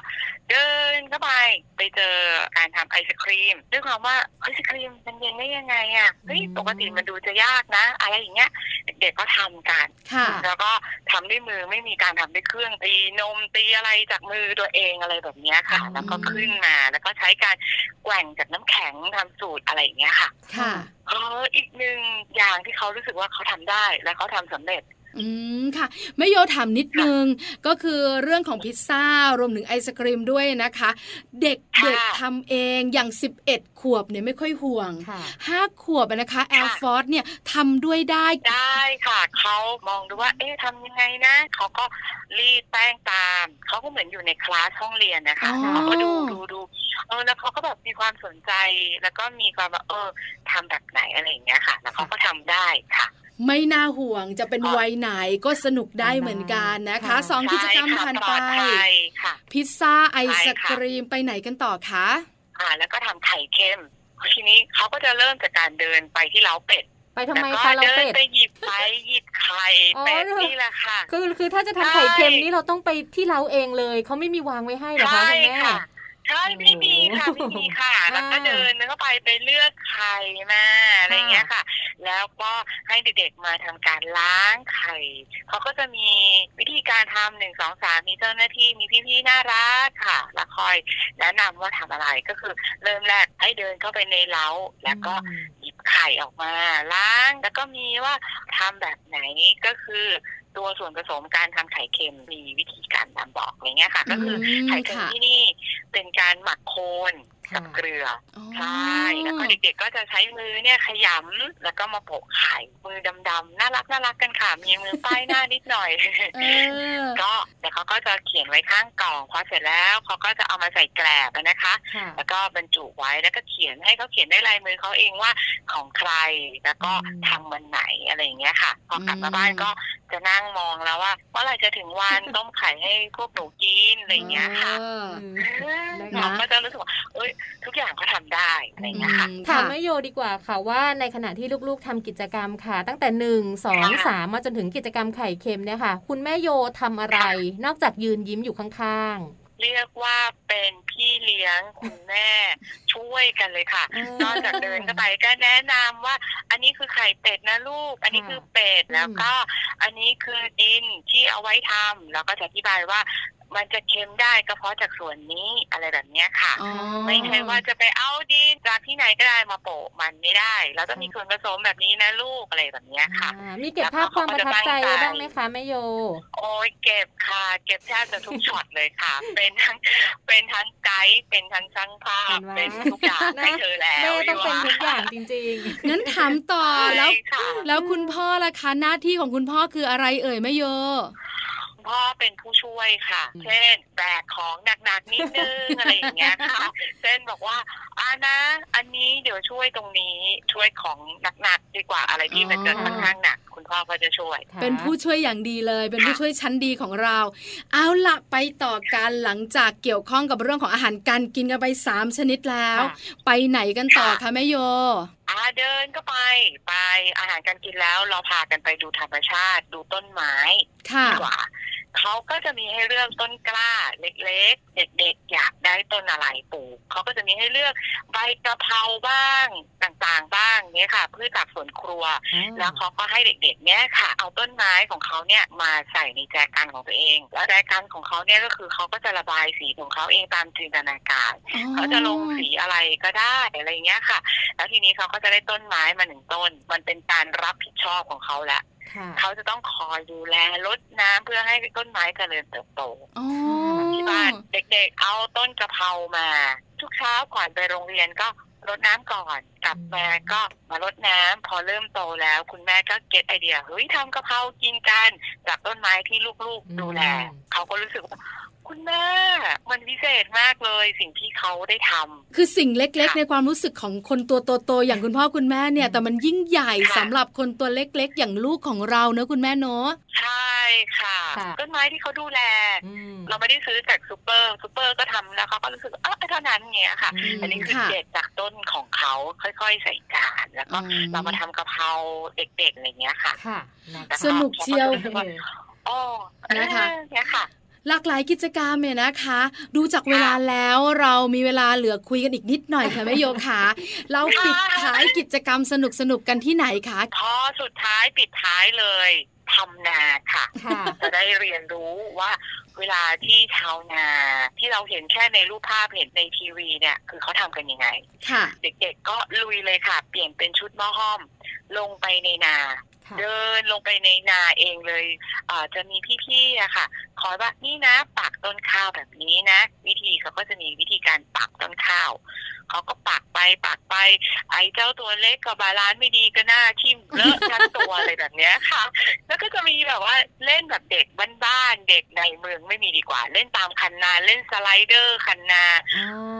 เดินเข้าไปไปเจอการทำไอศครีมด้วยความว่าไอศครีมมันเย็นได้ยังไงอะเฮ้ยปกติมันดูจะยากนะ อะไรอย่างเงี้ยเด็กๆก็ทำกันแล้วก็ทำด้วยมือไม่มีการทำด้วยเครื่องตีนมตีอะไรจากมือตัวเองอะไรแบบนี้ค่ะ แล้วก็ขึ้นมาแล้วก็ใช้การแกว่งจากน้ำแข็งทำสูตรอะไรอย่างเงี้ยค่ะ ค่ะเอออีกหนึ่งอย่างที่เขารู้สึกว่าเขาทำได้และเขาทำสำเร็จ อืมค่ะไม่โยถามนิดนึงก็คือเรื่องของพิซซ่ารวมถึงไอศครีมด้วยนะคะ เด็กเด็กทำเองอย่าง 11 ขวบเนี่ยไม่ค่อยห่วงห้าขวบนะคะแอลฟอร์ดเนี่ยทำด้วยได้ ได้ค่ะเขามองดูว่า เอ๊ะทำยังไงนะเขาก็รีดแป้งตามเขาก็เหมือนอยู่ในคลาสห้องเรียนนะคะเขาก็ดูดูดูเออแล้วเขาก็แบบมีความสนใจ แล้วก็มีความแบบเออทำแบบไหนอะไรอย่างเงี้ยค่ะ แล้วเขาก็ทำได้ค่ะ ไม่น่าห่วงจะเป็นวัยไหนก็สนุกได้เหมือนกันนะคะสองกิจกรรมผ่านไป พิซซ่าไอศครีมไปไหนกันต่อคะอ่า แล้วก็ทำไข่เค็มทีนี้เขาก็จะเริ่มจากการเดินไปที่เล้าเป็ดไปทำไมคะเราเป็ดไปหยิบไปหยิบไข่เป็ดนี่แหละค่ะ คือคือถ้าจะทำไข่เค็มนี่เราต้องไปที่เล้าเองเลยเขาไม่มีวางไว้ให้หรอคะคุณแม่ ใช่ไม่มีค่ะไม่มีค่ะแล้วก็เดินเข้าไปไปเลือกไข่มาอะไรเงี้ยค่ะ แล้วก็ให้เด็กๆมาทำการล้างไข่เขาก็จะมีวิธีการทำหนึ่งสองสามมีเจ้าหน้าที่มีพี่ๆน่ารักค่ะแล้วคอยแนะนำว่าทำอะไรก็คือเริ่มแรกให้เดินเข้าไปในเล้า แล้วก็หยิบไข่ออกมาล้าง แล้วก็มีว่าทำแบบไหนก็คือ ตัวส่วนผสมการทำไข่เค็มมีวิธีการตามบอกอะไรเงี้ยค่ะ ก็คือไข่เค็มที่นี่เป็นการหมักโคน กับเกลือใช่แล้วก็เด็กๆก็จะใช้มือเนี่ยขยำแล้วก็มาโปะไข่มือดำๆน่ารักน่ารักกันค่ะมีมือป้ายหน้านิดหน่อยก็แต่เขาก็จะเขียนไว้ข้างกล่องพอเสร็จแล้วเขาก็จะเอามาใส่แกลบนะคะ แล้วก็บรรจุไว้แล้วก็เขียนให้เขาเขียนได้ลายมือเขาเองว่าของใครแล้วก็ทำวันไหนอะไรอย่างเงี้ยค่ะพอกลับมาบ้านก็จะนั่งมองแล้วว่าเมื่อไหร่จะถึงวันต้มไข่ให้พวกหนูกินอะไรอย่างเงี้ยค่ะเราก็จะรู้สึกว่าเอ้ยทุกอย่างเขาทาได้อะไรเงี้ยค่ะถามแม่โยดีกว่าค่ะว่าในขณะที่ลูกๆทำกิจกรรมค่ะ ตั้งแต่หนึ่งสองสามมาจนถึงกิจกรรมไข่เค็มเนี่ยค่ะ คุณแม่โยทำอะไร นอกจากยืนยิ้มอยู่ข้างๆ เรียกว่าเป็นพี่เลี้ยงคุณแม่ช่วยกันเลยค่ะ นอกจากเดินเข้าไปก็แนะนำว่า อันนี้คือไข่เป็ดนะลูก อันนี้คือเป็ดแล้วก็ อันนี้คือดินที่เอาไว้ทำแล้วก็จะอธิบายว่ามันจะเค็มได้ก็เพราะจากส่วนนี้อะไรแบบนี้ค่ะ ไม่ใช่ว่าจะไปเอาดินจากที่ไหนก็ได้มาโปะมันไม่ได้เราต้องมีส่วนผสมแบบนี้นะลูกอะไรแบบนี้ค่ะ มีเก็บภาพความประทับใจบ้างไหมคะแม่โย โอ้ยเก็บค่ะ เก็บแทบจะทุกช็อตเลยค่ะ เป็นทั้งเป็นทั้งไกด์เป็นทั้งช่างภาพเป็นทุกอย่างให้เธอแล้วแม่ต้องเป็นทุกอย่างจริงๆงั้นถามต่อแล้ว แล้วคุณพ่อล่ะคะหน้าที่ของคุณพ่อคืออะไรเอ่ยแม่โย พ่อเป็นผู้ช่วยค่ะ เช่นแบกของหนักๆนิดนึงอะไรอย่างเงี้ยค่ะ เช่นบอกว่าอานะ อันนี้เดี๋ยวช่วยตรงนี้ช่วยของหนักๆดีกว่าอะไรที่มันจะค่อนข้างหนักคุณพ่อก็จะช่วย เป็นผู้ช่วยอย่างดีเลย เป็นผู้ช่วยชั้นดีของเรา เอาละไปต่อกันหลังจากเกี่ยวข้องกับเรื่องของอาหารการกินกันไปสามชนิดแล้ว ไปไหนกันต่อคะแม่โยอาเดินก็ไปไปอาหารการกินแล้วเราพากันไปดูธรรมชาติ ดูต้นไม้ดีกว่า เขาก็จะมีให้เลือกต้นกล้าเล็กๆ เด็กๆ อยากได้ต้นอะไรปลูกเขาก็จะมีให้เลือกใบกะเพราบ้างต่างๆ บ้างเนี่ยค่ะพืชจากสวนครัว แล้วเขาก็ให้เด็กๆ เนี่ยค่ะ เอาต้นไม้ของเขาเนี่ยมาใส่ในแจกันของตัวเอง แล้วแจกันของเขาเนี่ยก็คือเขาก็จะระบายสีของเขาเองตามจินตนาการเขาจะลงสีอะไรก็ได้อะไรเงี้ยค่ะ แล้วทีนี้เขาก็จะได้ต้นไม้มาหนึ่งต้น มันเป็นการรับผิดชอบของเขาแล้ว เขาจะต้องคอยดูแลรดน้ำเพื่อให้ต้นไม้เจริญเติบโตที่บ้านเด็กๆเอาต้นกะเพรามา ทุกเช้าก่อนไปโรงเรียนก็รดน้ำก่อนกลับมาก็มารดน้ำพอเริ่มโตแล้ว คุณแม่ก็เก็ตไอเดียเฮ้ยทำกะเพรากินกันจากต้นไม้ที่ลูกๆดูแลเขาก็รู้สึกว่า คุณแม่มันพิเศษมากเลยสิ่งที่เขาได้ทำคือสิ่งเล็กๆ ในความรู้สึกของคนตัวโตๆอย่างคุณพ่อคุณแม่เนี่ย แต่มันยิ่งใหญ่สำหรับคนตัวเล็ก ๆ อย่างลูกของเราเนอะคุณแม่เนอะใช่ค่ะต้นไม้ที่เขาดูแล เราไม่ได้ซื้อจากซูเปอร์ซูเปอร์ก็ทำแล้วเขาก็รู้สึกเออเท่านั้นเงี้ยค่ะ อันนี้คือเด็ดจากต้นของเขาค่อยๆใส่จานแล้วก็เรามาทำกะเพราเด็กๆอะไรเงี้ยค่ะสนุกเชียวอ๋อนะคะเนี่ยค่ะ หลากหลายกิจกรรมเนี่ยนะคะ ดูจากเวลาแล้วเรามีเวลาเหลือคุยกันอีกนิดหน่อยค่ะแม่โยคะเราปิดท้ายกิจกรรมสนุกสนุกกันที่ไหนคะพอสุดท้ายปิดท้ายเลยทำนาค่ะ จะได้เรียนรู้ว่าเวลาที่ชาวนาที่เราเห็นแค่ในรูปภาพเห็นในทีวีเนี่ย คือเขาทำกันยังไง เด็กๆก็ลุยเลยค่ะ เปลี่ยนเป็นชุดหม้อห้อม ลงไปในนา เดินลงไปในนาเองเลยจะมีพี่ๆอะค่ะ คอยว่านี่นะปักต้นข้าวแบบนี้นะ วิธีเขาก็จะมีวิธีการปักต้นข้าวเขาก็ปักไปปักไป ไอ้เจ้าตัวเล็กกับ balance ไม่ดีก็หน้าทิ่มเลอะทั้งตัวอะไรแบบนี้ค่ะ แล้วก็จะมีแบบว่าเล่นแบบเด็กบ้านๆเด็กในเมืองไม่มีดีกว่า เล่นตามคันนาเล่นสไลเดอร์คันนา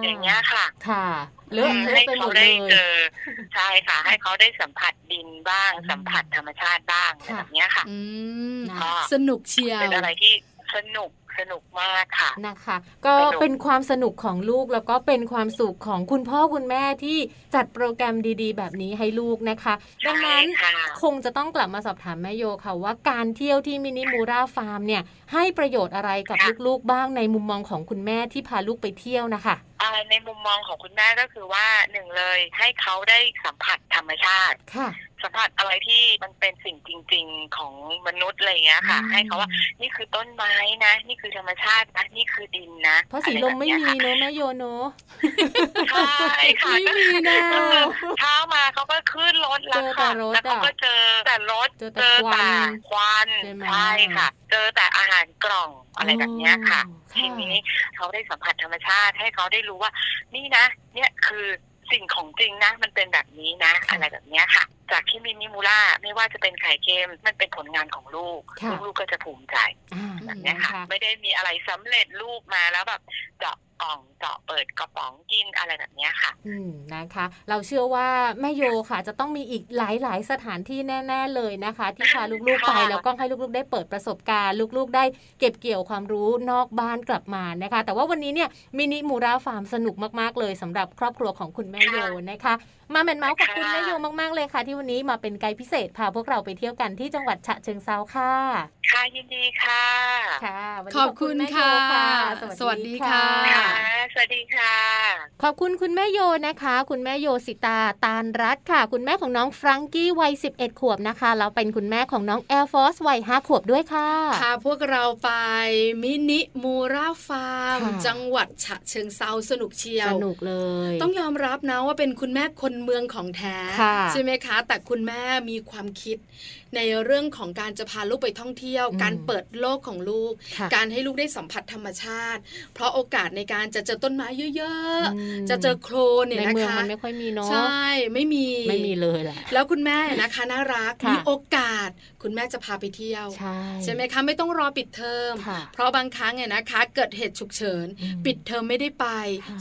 อย่างเงี้ยค่ะค่ะ เลือกให้เขาได้เจอใช่ค่ะ ให้เขาได้สัมผัสดินบ้าง สัมผัสธรรมชาติบ้างแบบนี้ค่ะสนุกเชียวเป็นอะไรที่สนุกสนุกมากค่ะ นะคะ ก็เป็นความสนุกของลูกแล้วก็เป็นความสุขของคุณพ่อคุณแม่ที่จัดโปรแกรมดีๆ แบบนี้ให้ลูกนะคะ ดังนั้นคงจะต้องกลับมาสอบถามแม่โยค่ะว่าการเที่ยวที่มินิมูราฟาร์มเนี่ย ให้ประโยชน์อะไรกับลูกๆบ้างในมุมมองของคุณแม่ที่พาลูกไปเที่ยวนะคะในมุมมองของคุณแม่ก็คือว่าหนึ่งเลยให้เขาได้สัมผัสธรรมชาติสัมผัสอะไรที่มันเป็นสิ่งจริง ๆของมนุษย์อะไรเงี้ยค่ะ ให้เขาว่านี่คือต้นไม้นะ นี่คือธรรมชาตินะนี่คือดินนะเพราะสีลมไม่มีเนอะแม่โยโนใช่ค่ะไม่มีนะเช้ามาเขาก็ขึ้นรถละค่ะแล้วเขาก็เจอแต่รถเจอแต่ควันใช่ค่ะ เจอแต่อาหารกล่องอะไรแบบนี้ค่ะ ทีนี้เขาได้สัมผัสธรรมชาติให้เขาได้รู้ว่า นี่นะ เนี่ยคือสิ่งของจริงนะ มันเป็นแบบนี้นะ อะไรแบบนี้ค่ะจากที่มินิมูล่าไม่ว่าจะเป็นไข่เค็มมันเป็นผลงานของลูก ลูกก็จะภูมิใจแบบนี้ค่ะ ไม่ได้มีอะไรสำเร็จลูกมาแล้วแบบเจาะกล่องเจาะเปิดกระป๋องกินอะไรแบบนี้ค่ะ อืมนะคะ เราเชื่อว่าแม่โยค่ะ จะต้องมีอีกหลาย ๆ สถานที่แน่ ๆ เลยนะคะ ที่พาลูกๆไปแล้วก็ให้ลูกๆ ได้เปิดประสบการณ์ ลูกๆ ได้เก็บเกี่ยวความรู้นอกบ้านกลับมานะคะ แต่ว่าวันนี้เนี่ยมินิมูราฟาร์มสนุกมากๆเลยสำหรับครอบครัวของคุณแม่โยนะคะมาแมนเมาส์ขอบคุณแม่โยมากๆเลยค่ะ ที่วันนี้มาเป็นไกด์พิเศษพาพวกเราไปเที่ยวกันที่จังหวัดฉะเชิงเซาค่ะ ค่ะยินดีค่ะค่ะขอบคุณค่ะ สวัสดีค่ะ สวัสดีค่ะ ขอบคุณคุณแม่โยนะคะ คุณแม่โยสิตาตาลรัตค่ะ คุณแม่ของน้องฟรังกี้วัย 11 ขวบนะคะแล้วเป็นคุณแม่ของน้องแอร์ฟอร์ซวัย 5 ขวบด้วยค่ะพาพวกเราไปมินิมูร่าห์ฟาร์มจังหวัดฉะเชิงเทราสนุกเชียวสนุกเลย ต้องยอมรับนะว่าเป็นคุณแม่คนเมืองของแท้ใช่ไหมคะ แต่คุณแม่มีความคิด ในเรื่องของการจะพาลูกไปท่องเที่ยว การเปิดโลกของลูก การให้ลูกได้สัมผัสธรรมชาติ เพราะโอกาสในการจะเจอต้นไม้เยอะๆ จะเจอโคลนเนี่ยนะคะในเมืองมันไม่ค่อยมีเนาะใช่ไม่มีไม่มีเลยแหละแล้วคุณแม่นะคะน่ารักมีโอกาส คุณแม่จะพาไปเที่ยวใช่ใช่ไหมคะไม่ต้องรอปิดเทอม เพราะบางครั้งเนี่ยนะคะ เกิดเหตุฉุกเฉิน ปิดเทอมไม่ได้ไป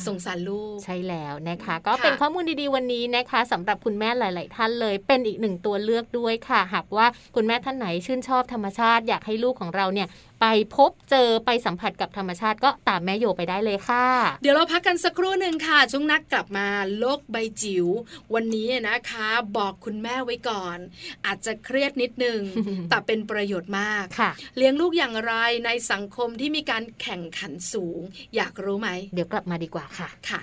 สงสารลูกใช่แล้วนะคะ ก็เป็นข้อมูลดีๆวันนี้นะคะสำหรับคุณแม่หลาย ๆ ท่านเลย เป็นอีกหนึ่งตัวเลือกด้วยค่ะหากว่าคุณแม่ท่านไหนชื่นชอบธรรมชาติอยากให้ลูกของเราเนี่ยไปพบเจอไปสัมผัสกับธรรมชาติก็ตามแม่โยไปได้เลยค่ะ เดี๋ยวเราพักกันสักครู่หนึ่งค่ะ ช่วงนักกลับมาโลกใบจิ๋ว วันนี้นะคะ บอกคุณแม่ไว้ก่อน อาจจะเครียดนิดนึง แต่เป็นประโยชน์มากค่ะเลี้ยงลูกอย่างไรในสังคมที่มีการแข่งขันสูง อยากรู้ไหม เดี๋ยวกลับมาดีกว่าค่ะค่ะ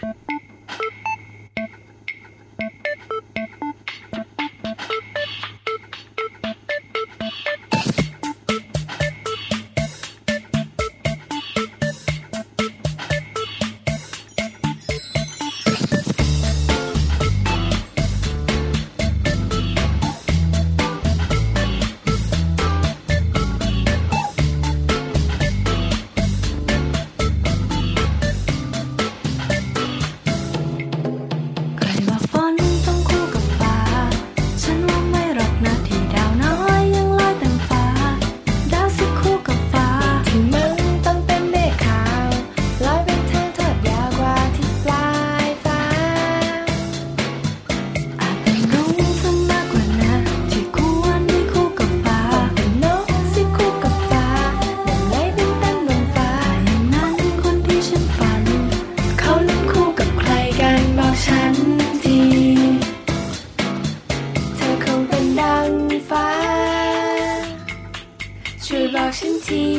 ที่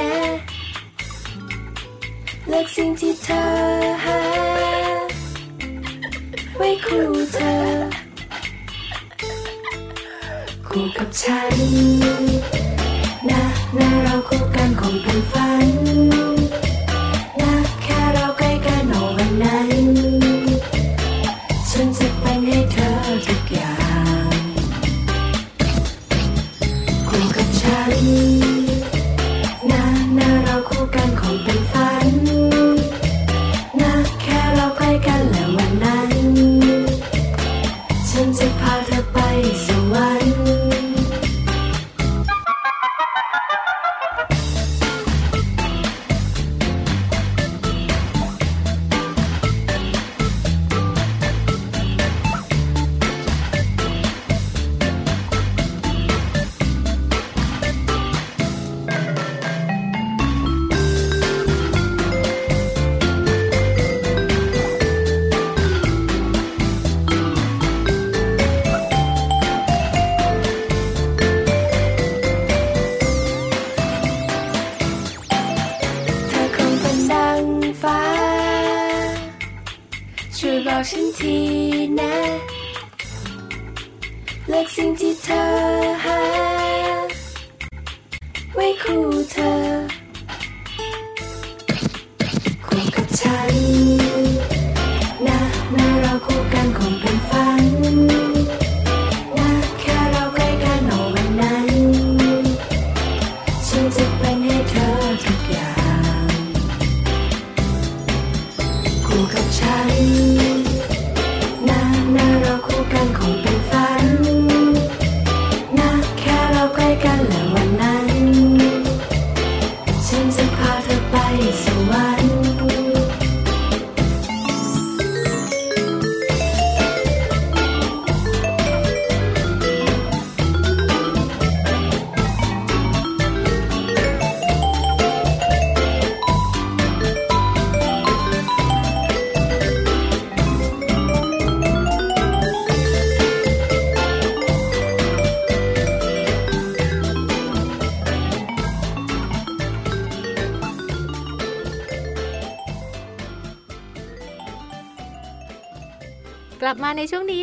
นะ เลือกสิ่งที่เธอหา ไว้คู่เธอ คู่กับฉัน นะนะเราคู่กันคงเป็นฝัน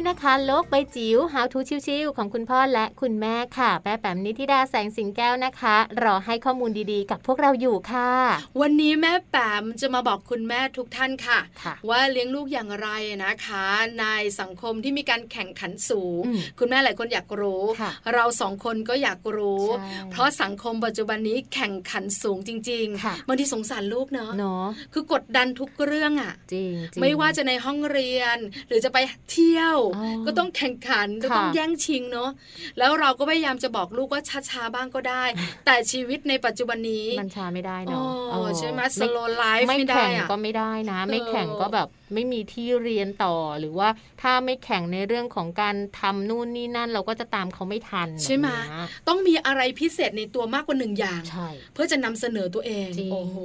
นช่วงนี้นะคะ โลกใบจิ๋ว How to ชิวๆของคุณพ่อและคุณแม่ค่ะ แป๊แปมนิธิดาแสงสิงแก้วนะคะ รอให้ข้อมูลดีๆ กับพวกเราอยู่ค่ะ วันนี้แม่แปมจะมาบอกคุณแม่ทุกท่านค่ะคะว่าเลี้ยงลูกอย่างไรนะคะ ในสังคมที่มีการแข่งขันสูง คุณแม่หลายคนอยากรู้ เราสองคนก็อยากรู้ เพราะสังคมปัจจุบันนี้แข่งขันสูงจริงๆบางทีสงสารลูกเนาะคือกดดันทุกเรื่องอะจริงไม่ว่าจะในห้องเรียนหรือจะไปเที่ยวก็ต้องแข่งขันก็ต้องแย่งชิงเนาะแล้วเราก็พยายามจะบอกลูกว่าช้าๆบ้างก็ได้ แต่ชีวิตในปัจจุบันนี้มันช้าไม่ได้เนาะใช่ไหมสโลไลฟ์ไม่แข่งก็ไม่ได้นะ ไม่แข่งก็แบบ ไม่มีที่เรียนต่อหรือว่าถ้าไม่แข่งในเรื่องของการทำนู่นนี่นั่น เราก็จะตามเขาไม่ทัน ใช่ไหมต้องมีอะไรพิเศษในตัวมากกว่าหนึ่งอย่าง เพื่อจะนำเสนอตัวเองโอ้โห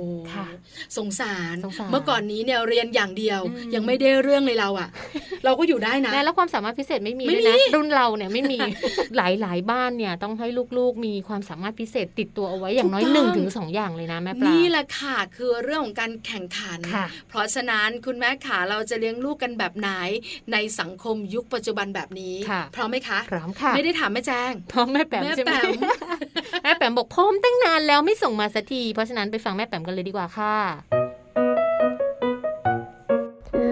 สงสารเมื่อก่อนนี้เนี่ยเรียนอย่างเดียว ยังไม่ได้เรื่องเลยเราอะ เราก็อยู่ได้นะแล้วความสามารถพิเศษไม่มีเลยนะรุ่นเราเนี่ยไม่มีหลายหลายบ้านเนี่ยต้องให้ลูกๆ มีความสามารถพิเศษติดตัวเอาไว้อย่างน้อยหนึ่งถึงสองอย่างเลยนะแม่ปลานี่แหละค่ะคือเรื่องของการแข่งขัน เพราะฉะนั้นคุณแม่ขาเราจะเลี้ยงลูกกันแบบไหน ในสังคมยุคปัจจุบันแบบนี้พร้อมไหมคะพร้อมค่ะ ไม่ได้ถามแม่แจ้งพร้อมแม่แปมใช่ไหมแม่แปมบอกพร้อมตั้งนานแล้วไม่ส่งมาสักที เพราะฉะนั้นไปฟังแม่แปมกันเลยดีกว่าค่ะ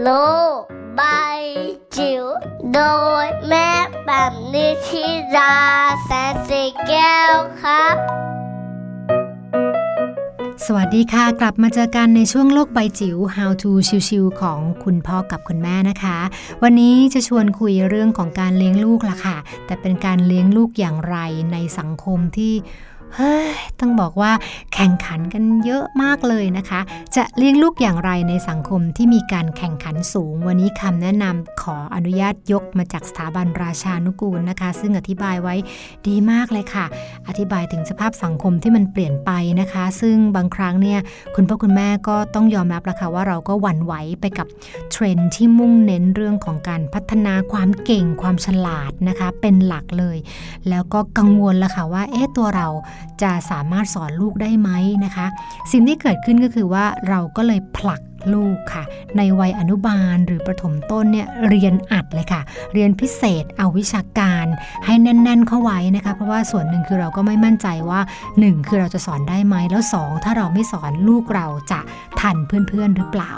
โลบายจิ๋วโดยแม่แบบนิชิราแสนสีแก้วครับ สวัสดีค่ะ กลับมาเจอกันในช่วงโลกใบจิ๋ว How to ชิวๆของคุณพ่อกับคุณแม่นะคะ วันนี้จะชวนคุยเรื่องของการเลี้ยงลูกละค่ะ แต่เป็นการเลี้ยงลูกอย่างไรในสังคมที่ เฮ้ยต้องบอกว่าแข่งขันกันเยอะมากเลยนะคะ จะเลี้ยงลูกอย่างไรในสังคมที่มีการแข่งขันสูง วันนี้คำแนะนำขออนุญาตยกมาจากสถาบันราชานุกูลนะคะ ซึ่งอธิบายไว้ดีมากเลยค่ะ อธิบายถึงสภาพสังคมที่มันเปลี่ยนไปนะคะ ซึ่งบางครั้งเนี่ยคุณพ่อคุณแม่ก็ต้องยอมรับละค่ะว่าเราก็หวั่นไหวไปกับเทรนด์ที่มุ่งเน้นเรื่องของการพัฒนาความเก่งความฉลาดนะคะ เป็นหลักเลย แล้วก็กังวลละค่ะว่าเอ๊ะตัวเราจะสามารถสอนลูกได้ไหมนะคะ สิ่งที่เกิดขึ้นก็คือว่าเราก็เลยผลัก ลูกค่ะ ในวัยอนุบาลหรือประถมต้นเนี่ยเรียนอัดเลยค่ะ เรียนพิเศษเอาวิชาการให้แน่น ๆ เข้าไว้นะคะ เพราะว่าส่วนหนึ่งคือเราก็ไม่มั่นใจว่า 1 คือเราจะสอนได้ไหมแล้ว 2 ถ้าเราไม่สอนลูกเราจะทันเพื่อนๆหรือเปล่า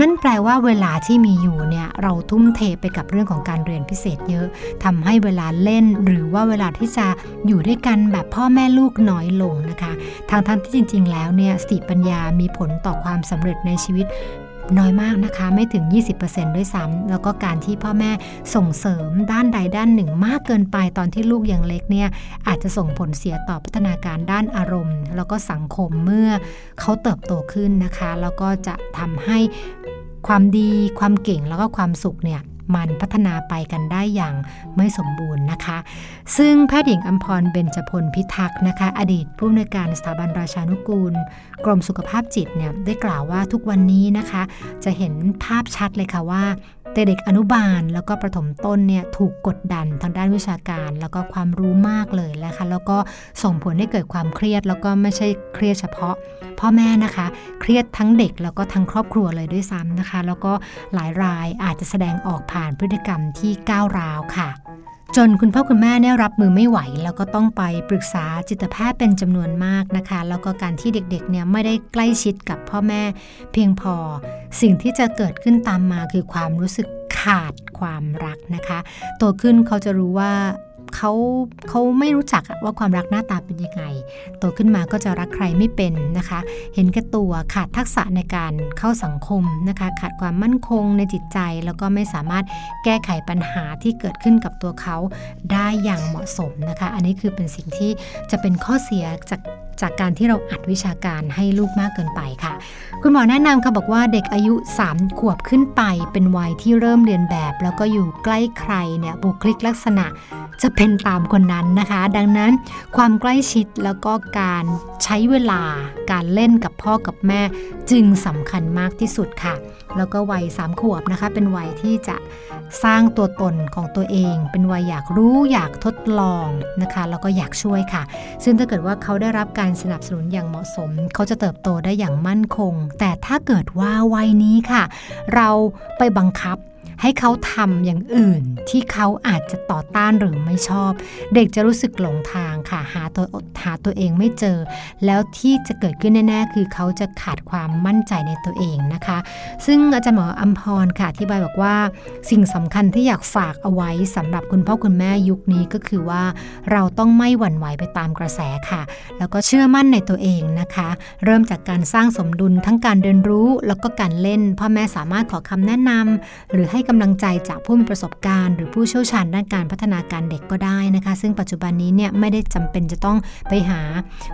นั่นแปลว่าเวลาที่มีอยู่เนี่ยเราทุ่มเทไปกับเรื่องของการเรียนพิเศษเยอะทำให้เวลาเล่นหรือว่าเวลาที่จะอยู่ด้วยกันแบบพ่อแม่ลูกน้อยลงนะคะทางทั้งที่จริง ๆ แล้วเนี่ยสติปัญญามีผลต่อความสำเร็จในชีวิตน้อยมากนะคะ ไม่ถึง 20%ด้วยซ้ำแล้วก็การที่พ่อแม่ส่งเสริมด้านใดด้านหนึ่ง มากเกินไปตอนที่ลูกยังเล็กเนี่ยอาจจะส่งผลเสียต่อพัฒนาการด้านอารมณ์ แล้วก็สังคมเมื่อเขาเติบโตขึ้นนะคะ แล้วก็จะทำให้ความดีความเก่งแล้วก็ความสุขเนี่ย มันพัฒนาไปกันได้อย่างไม่สมบูรณ์นะคะ ซึ่งแพทย์หญิงอัมพรเบญจพลพิทักษ์นะคะ อดีตผู้อำนวยการสถาบันราชานุกูล กรมสุขภาพจิตเนี่ยได้กล่าวว่าทุกวันนี้นะคะ จะเห็นภาพชัดเลยค่ะว่า แต่เด็กอนุบาลแล้วก็ประถมต้นเนี่ยถูกกดดันทางด้านวิชาการ แล้วก็ความรู้มากเลยนะคะ แล้วก็ส่งผลให้เกิดความเครียด แล้วก็ไม่ใช่เครียดเฉพาะ พ่อแม่นะคะ เครียดทั้งเด็กแล้วก็ทั้งครอบครัวเลยด้วยซ้ำนะคะ แล้วก็หลายรายอาจจะแสดงออกผ่านพฤติกรรมที่ก้าวร้าวค่ะ จนคุณพ่อคุณแม่เนี่ยรับมือไม่ไหว แล้วก็ต้องไปปรึกษาจิตแพทย์เป็นจำนวนมากนะคะ แล้วก็การที่เด็กๆเนี่ยไม่ได้ใกล้ชิดกับพ่อแม่ เพียงพอสิ่งที่จะเกิดขึ้นตามมาคือความรู้สึกขาดความรักนะคะโตขึ้นเขาจะรู้ว่า เขาเขาไม่รู้จักว่าความรักหน้าตาเป็นยังไงโตขึ้นมาก็จะรักใครไม่เป็นนะคะ เห็นแก่ตัวขาดทักษะในการเข้าสังคมนะคะ ขาดความมั่นคงในจิตใจ แล้วก็ไม่สามารถแก้ไขปัญหาที่เกิดขึ้นกับตัวเขาได้อย่างเหมาะสมนะคะ อันนี้คือเป็นสิ่งที่จะเป็นข้อเสียจากจากการที่เราอัดวิชาการให้ลูกมากเกินไปค่ะ คุณหมอแนะนำค่ะบอกว่าเด็กอายุ 3 ขวบขึ้นไป เป็นวัยที่เริ่มเรียนแบบ แล้วก็อยู่ใกล้ใครเนี่ยบุคลิกลักษณะ จะเป็นตามคนนั้นนะคะ ดังนั้นความใกล้ชิดแล้วก็การใช้เวลาการเล่นกับพ่อกับแม่จึงสำคัญมากที่สุดค่ะ แล้วก็วัยสามขวบนะคะ เป็นวัยที่จะสร้างตัวตนของตัวเอง เป็นวัยอยากรู้อยากทดลองนะคะ แล้วก็อยากช่วยค่ะ ซึ่งถ้าเกิดว่าเขาได้รับการสนับสนุนอย่างเหมาะสม เขาจะเติบโตได้อย่างมั่นคง แต่ถ้าเกิดว่าวัยนี้ค่ะ เราไปบังคับ ให้เขาทำอย่างอื่นที่เขาอาจจะต่อต้านหรือไม่ชอบ เด็กจะรู้สึกหลงทางค่ะหาตัวหาตัวเองไม่เจอ แล้วที่จะเกิดขึ้นแน่ๆ คือเขาจะขาดความมั่นใจในตัวเองนะคะ ซึ่งอาจารย์หมออัมพรค่ะที่บายบอกว่าสิ่งสำคัญที่อยากฝากเอาไว้สำหรับคุณพ่อคุณแม่ยุคนี้ก็คือว่าเราต้องไม่หวั่นไหวไปตามกระแสค่ะ แล้วก็เชื่อมั่นในตัวเองนะคะ เริ่มจากการสร้างสมดุลทั้งการเรียนรู้แล้วก็การเล่นพ่อแม่สามารถขอคำแนะนำหรือให้กำลังใจจากผู้มีประสบการณ์ หรือผู้เชี่ยวชาญด้านการพัฒนาการเด็กก็ได้นะคะ ซึ่งปัจจุบันนี้เนี่ยไม่ได้จำเป็นจะต้องไปหา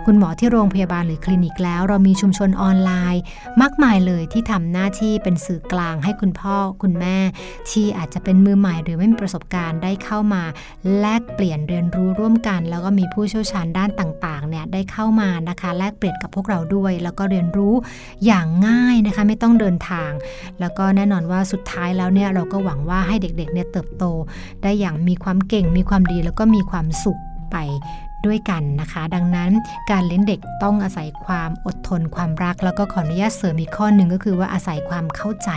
คุณหมอที่โรงพยาบาลหรือคลินิกแล้ว เรามีชุมชนออนไลน์ มากมายเลยที่ทำหน้าที่เป็นสื่อกลางให้คุณพ่อคุณแม่ ที่อาจจะเป็นมือใหม่หรือไม่มีประสบการณ์ได้เข้ามา แลกเปลี่ยนเรียนรู้ร่วมกัน แล้วก็มีผู้เชี่ยวชาญด้านต่างๆเนี่ยได้เข้ามานะคะ แลกเปลี่ยนกับพวกเราด้วย แล้วก็เรียนรู้อย่างง่ายนะคะไม่ต้องเดินทาง แล้วก็แน่นอนว่าสุดท้ายแล้วเนี่ยเราก็หวังว่าให้เด็กๆเนี่ยเติบโต ได้อย่างมีความเก่งมีความดีแล้วก็มีความสุขไปด้วยกันนะคะ ดังนั้นการเลี้ยงเด็กต้องอาศัยความอดทนความรัก แล้วก็ขออนุญาตเสริมอีกข้อหนึ่งก็คือว่าอาศัยความเข้าใจ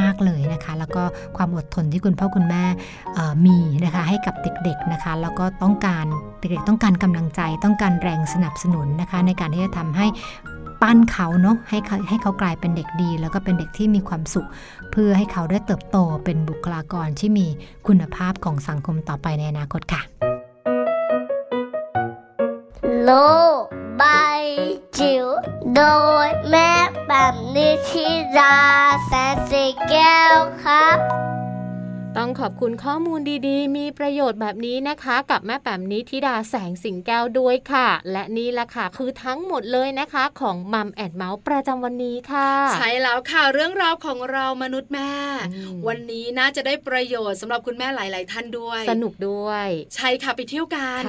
มาก ๆเลยนะคะ แล้วก็ความอดทนที่คุณพ่อคุณแม่มีนะคะให้กับเด็กๆนะคะ แล้วก็ต้องการเด็กๆต้องการกำลังใจต้องการแรงสนับสนุนนะคะ ในการที่จะทำให้ ปั้นเขาเนาะให้เขาให้เขากลายเป็นเด็กดี แล้วก็เป็นเด็กที่มีความสุข เพื่อให้เขาได้เติบโตเป็นบุคลากรที่มีคุณภาพของสังคมต่อไปในอนาคตค่ะ โลบายจิ๋วโดยแม่แบบนิชิราแสนสีแก้วครับ ต้องขอบคุณข้อมูลดีๆ มีประโยชน์แบบนี้นะคะ กับแม่แป๋มนิธิดาแสงสิงแก้วด้วยค่ะ และนี่แหละค่ะ คือทั้งหมดเลยนะคะของมัมแอนเมาส์ประจำวันนี้ค่ะ ใช่แล้วค่ะเรื่องราวของเรามนุษย์แม่ วันนี้น่าจะได้ประโยชน์สำหรับคุณแม่หลาย ๆ ท่านด้วย สนุกด้วย ใช่ค่ะไปเที่ยวกัน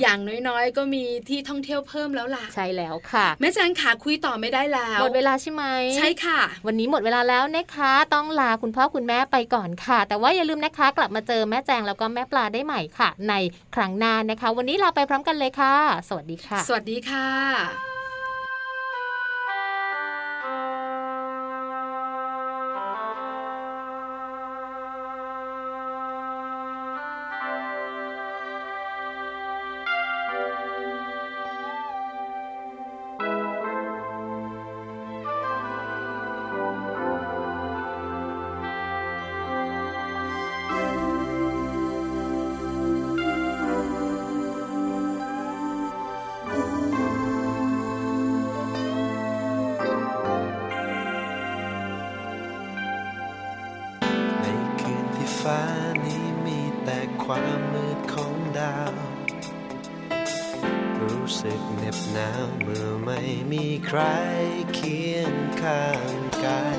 อย่างน้อยๆ ก็มีที่ท่องเที่ยวเพิ่มแล้วล่ะ ใช่แล้วค่ะ แม่แจงขาคุยต่อไม่ได้แล้ว หมดเวลาใช่ไหมใช่ค่ะ วันนี้หมดเวลาแล้วนะคะ ต้องลาคุณพ่อคุณแม่ไปก่อนค่ะ แต่ว่าอย่าลืมืมนะคะ กลับมาเจอแม่แจงแล้วก็แม่ปลาได้ใหม่ค่ะ ในครั้งหน้านะคะ วันนี้เราไปพร้อมกันเลยค่ะ สวัสดีค่ะ สวัสดีค่ะ คียงข้างกาย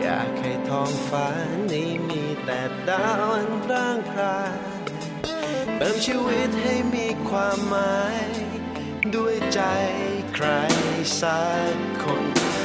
อยากให้ท้องฟ้านี้มีแต่ดาวอันร่างพรายเติมชีวิตให้มีความหมาย ด้วยใจใครสักคน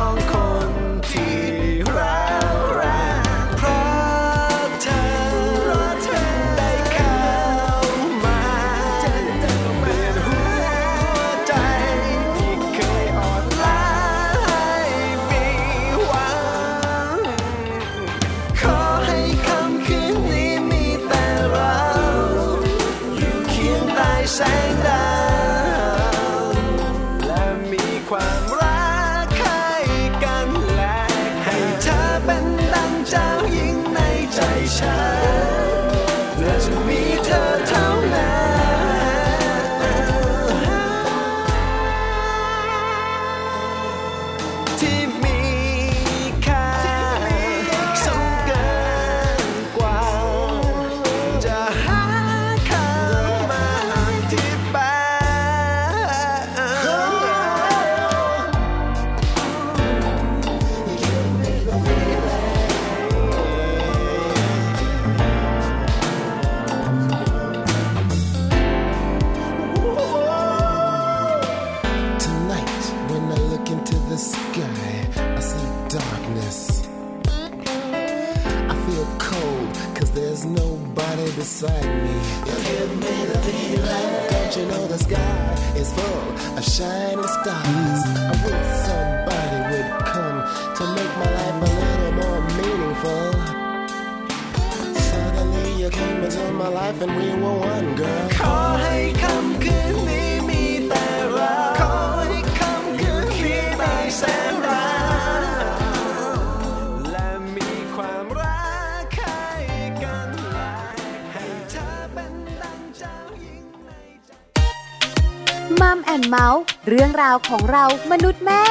ว ของเรามนุษย์แม่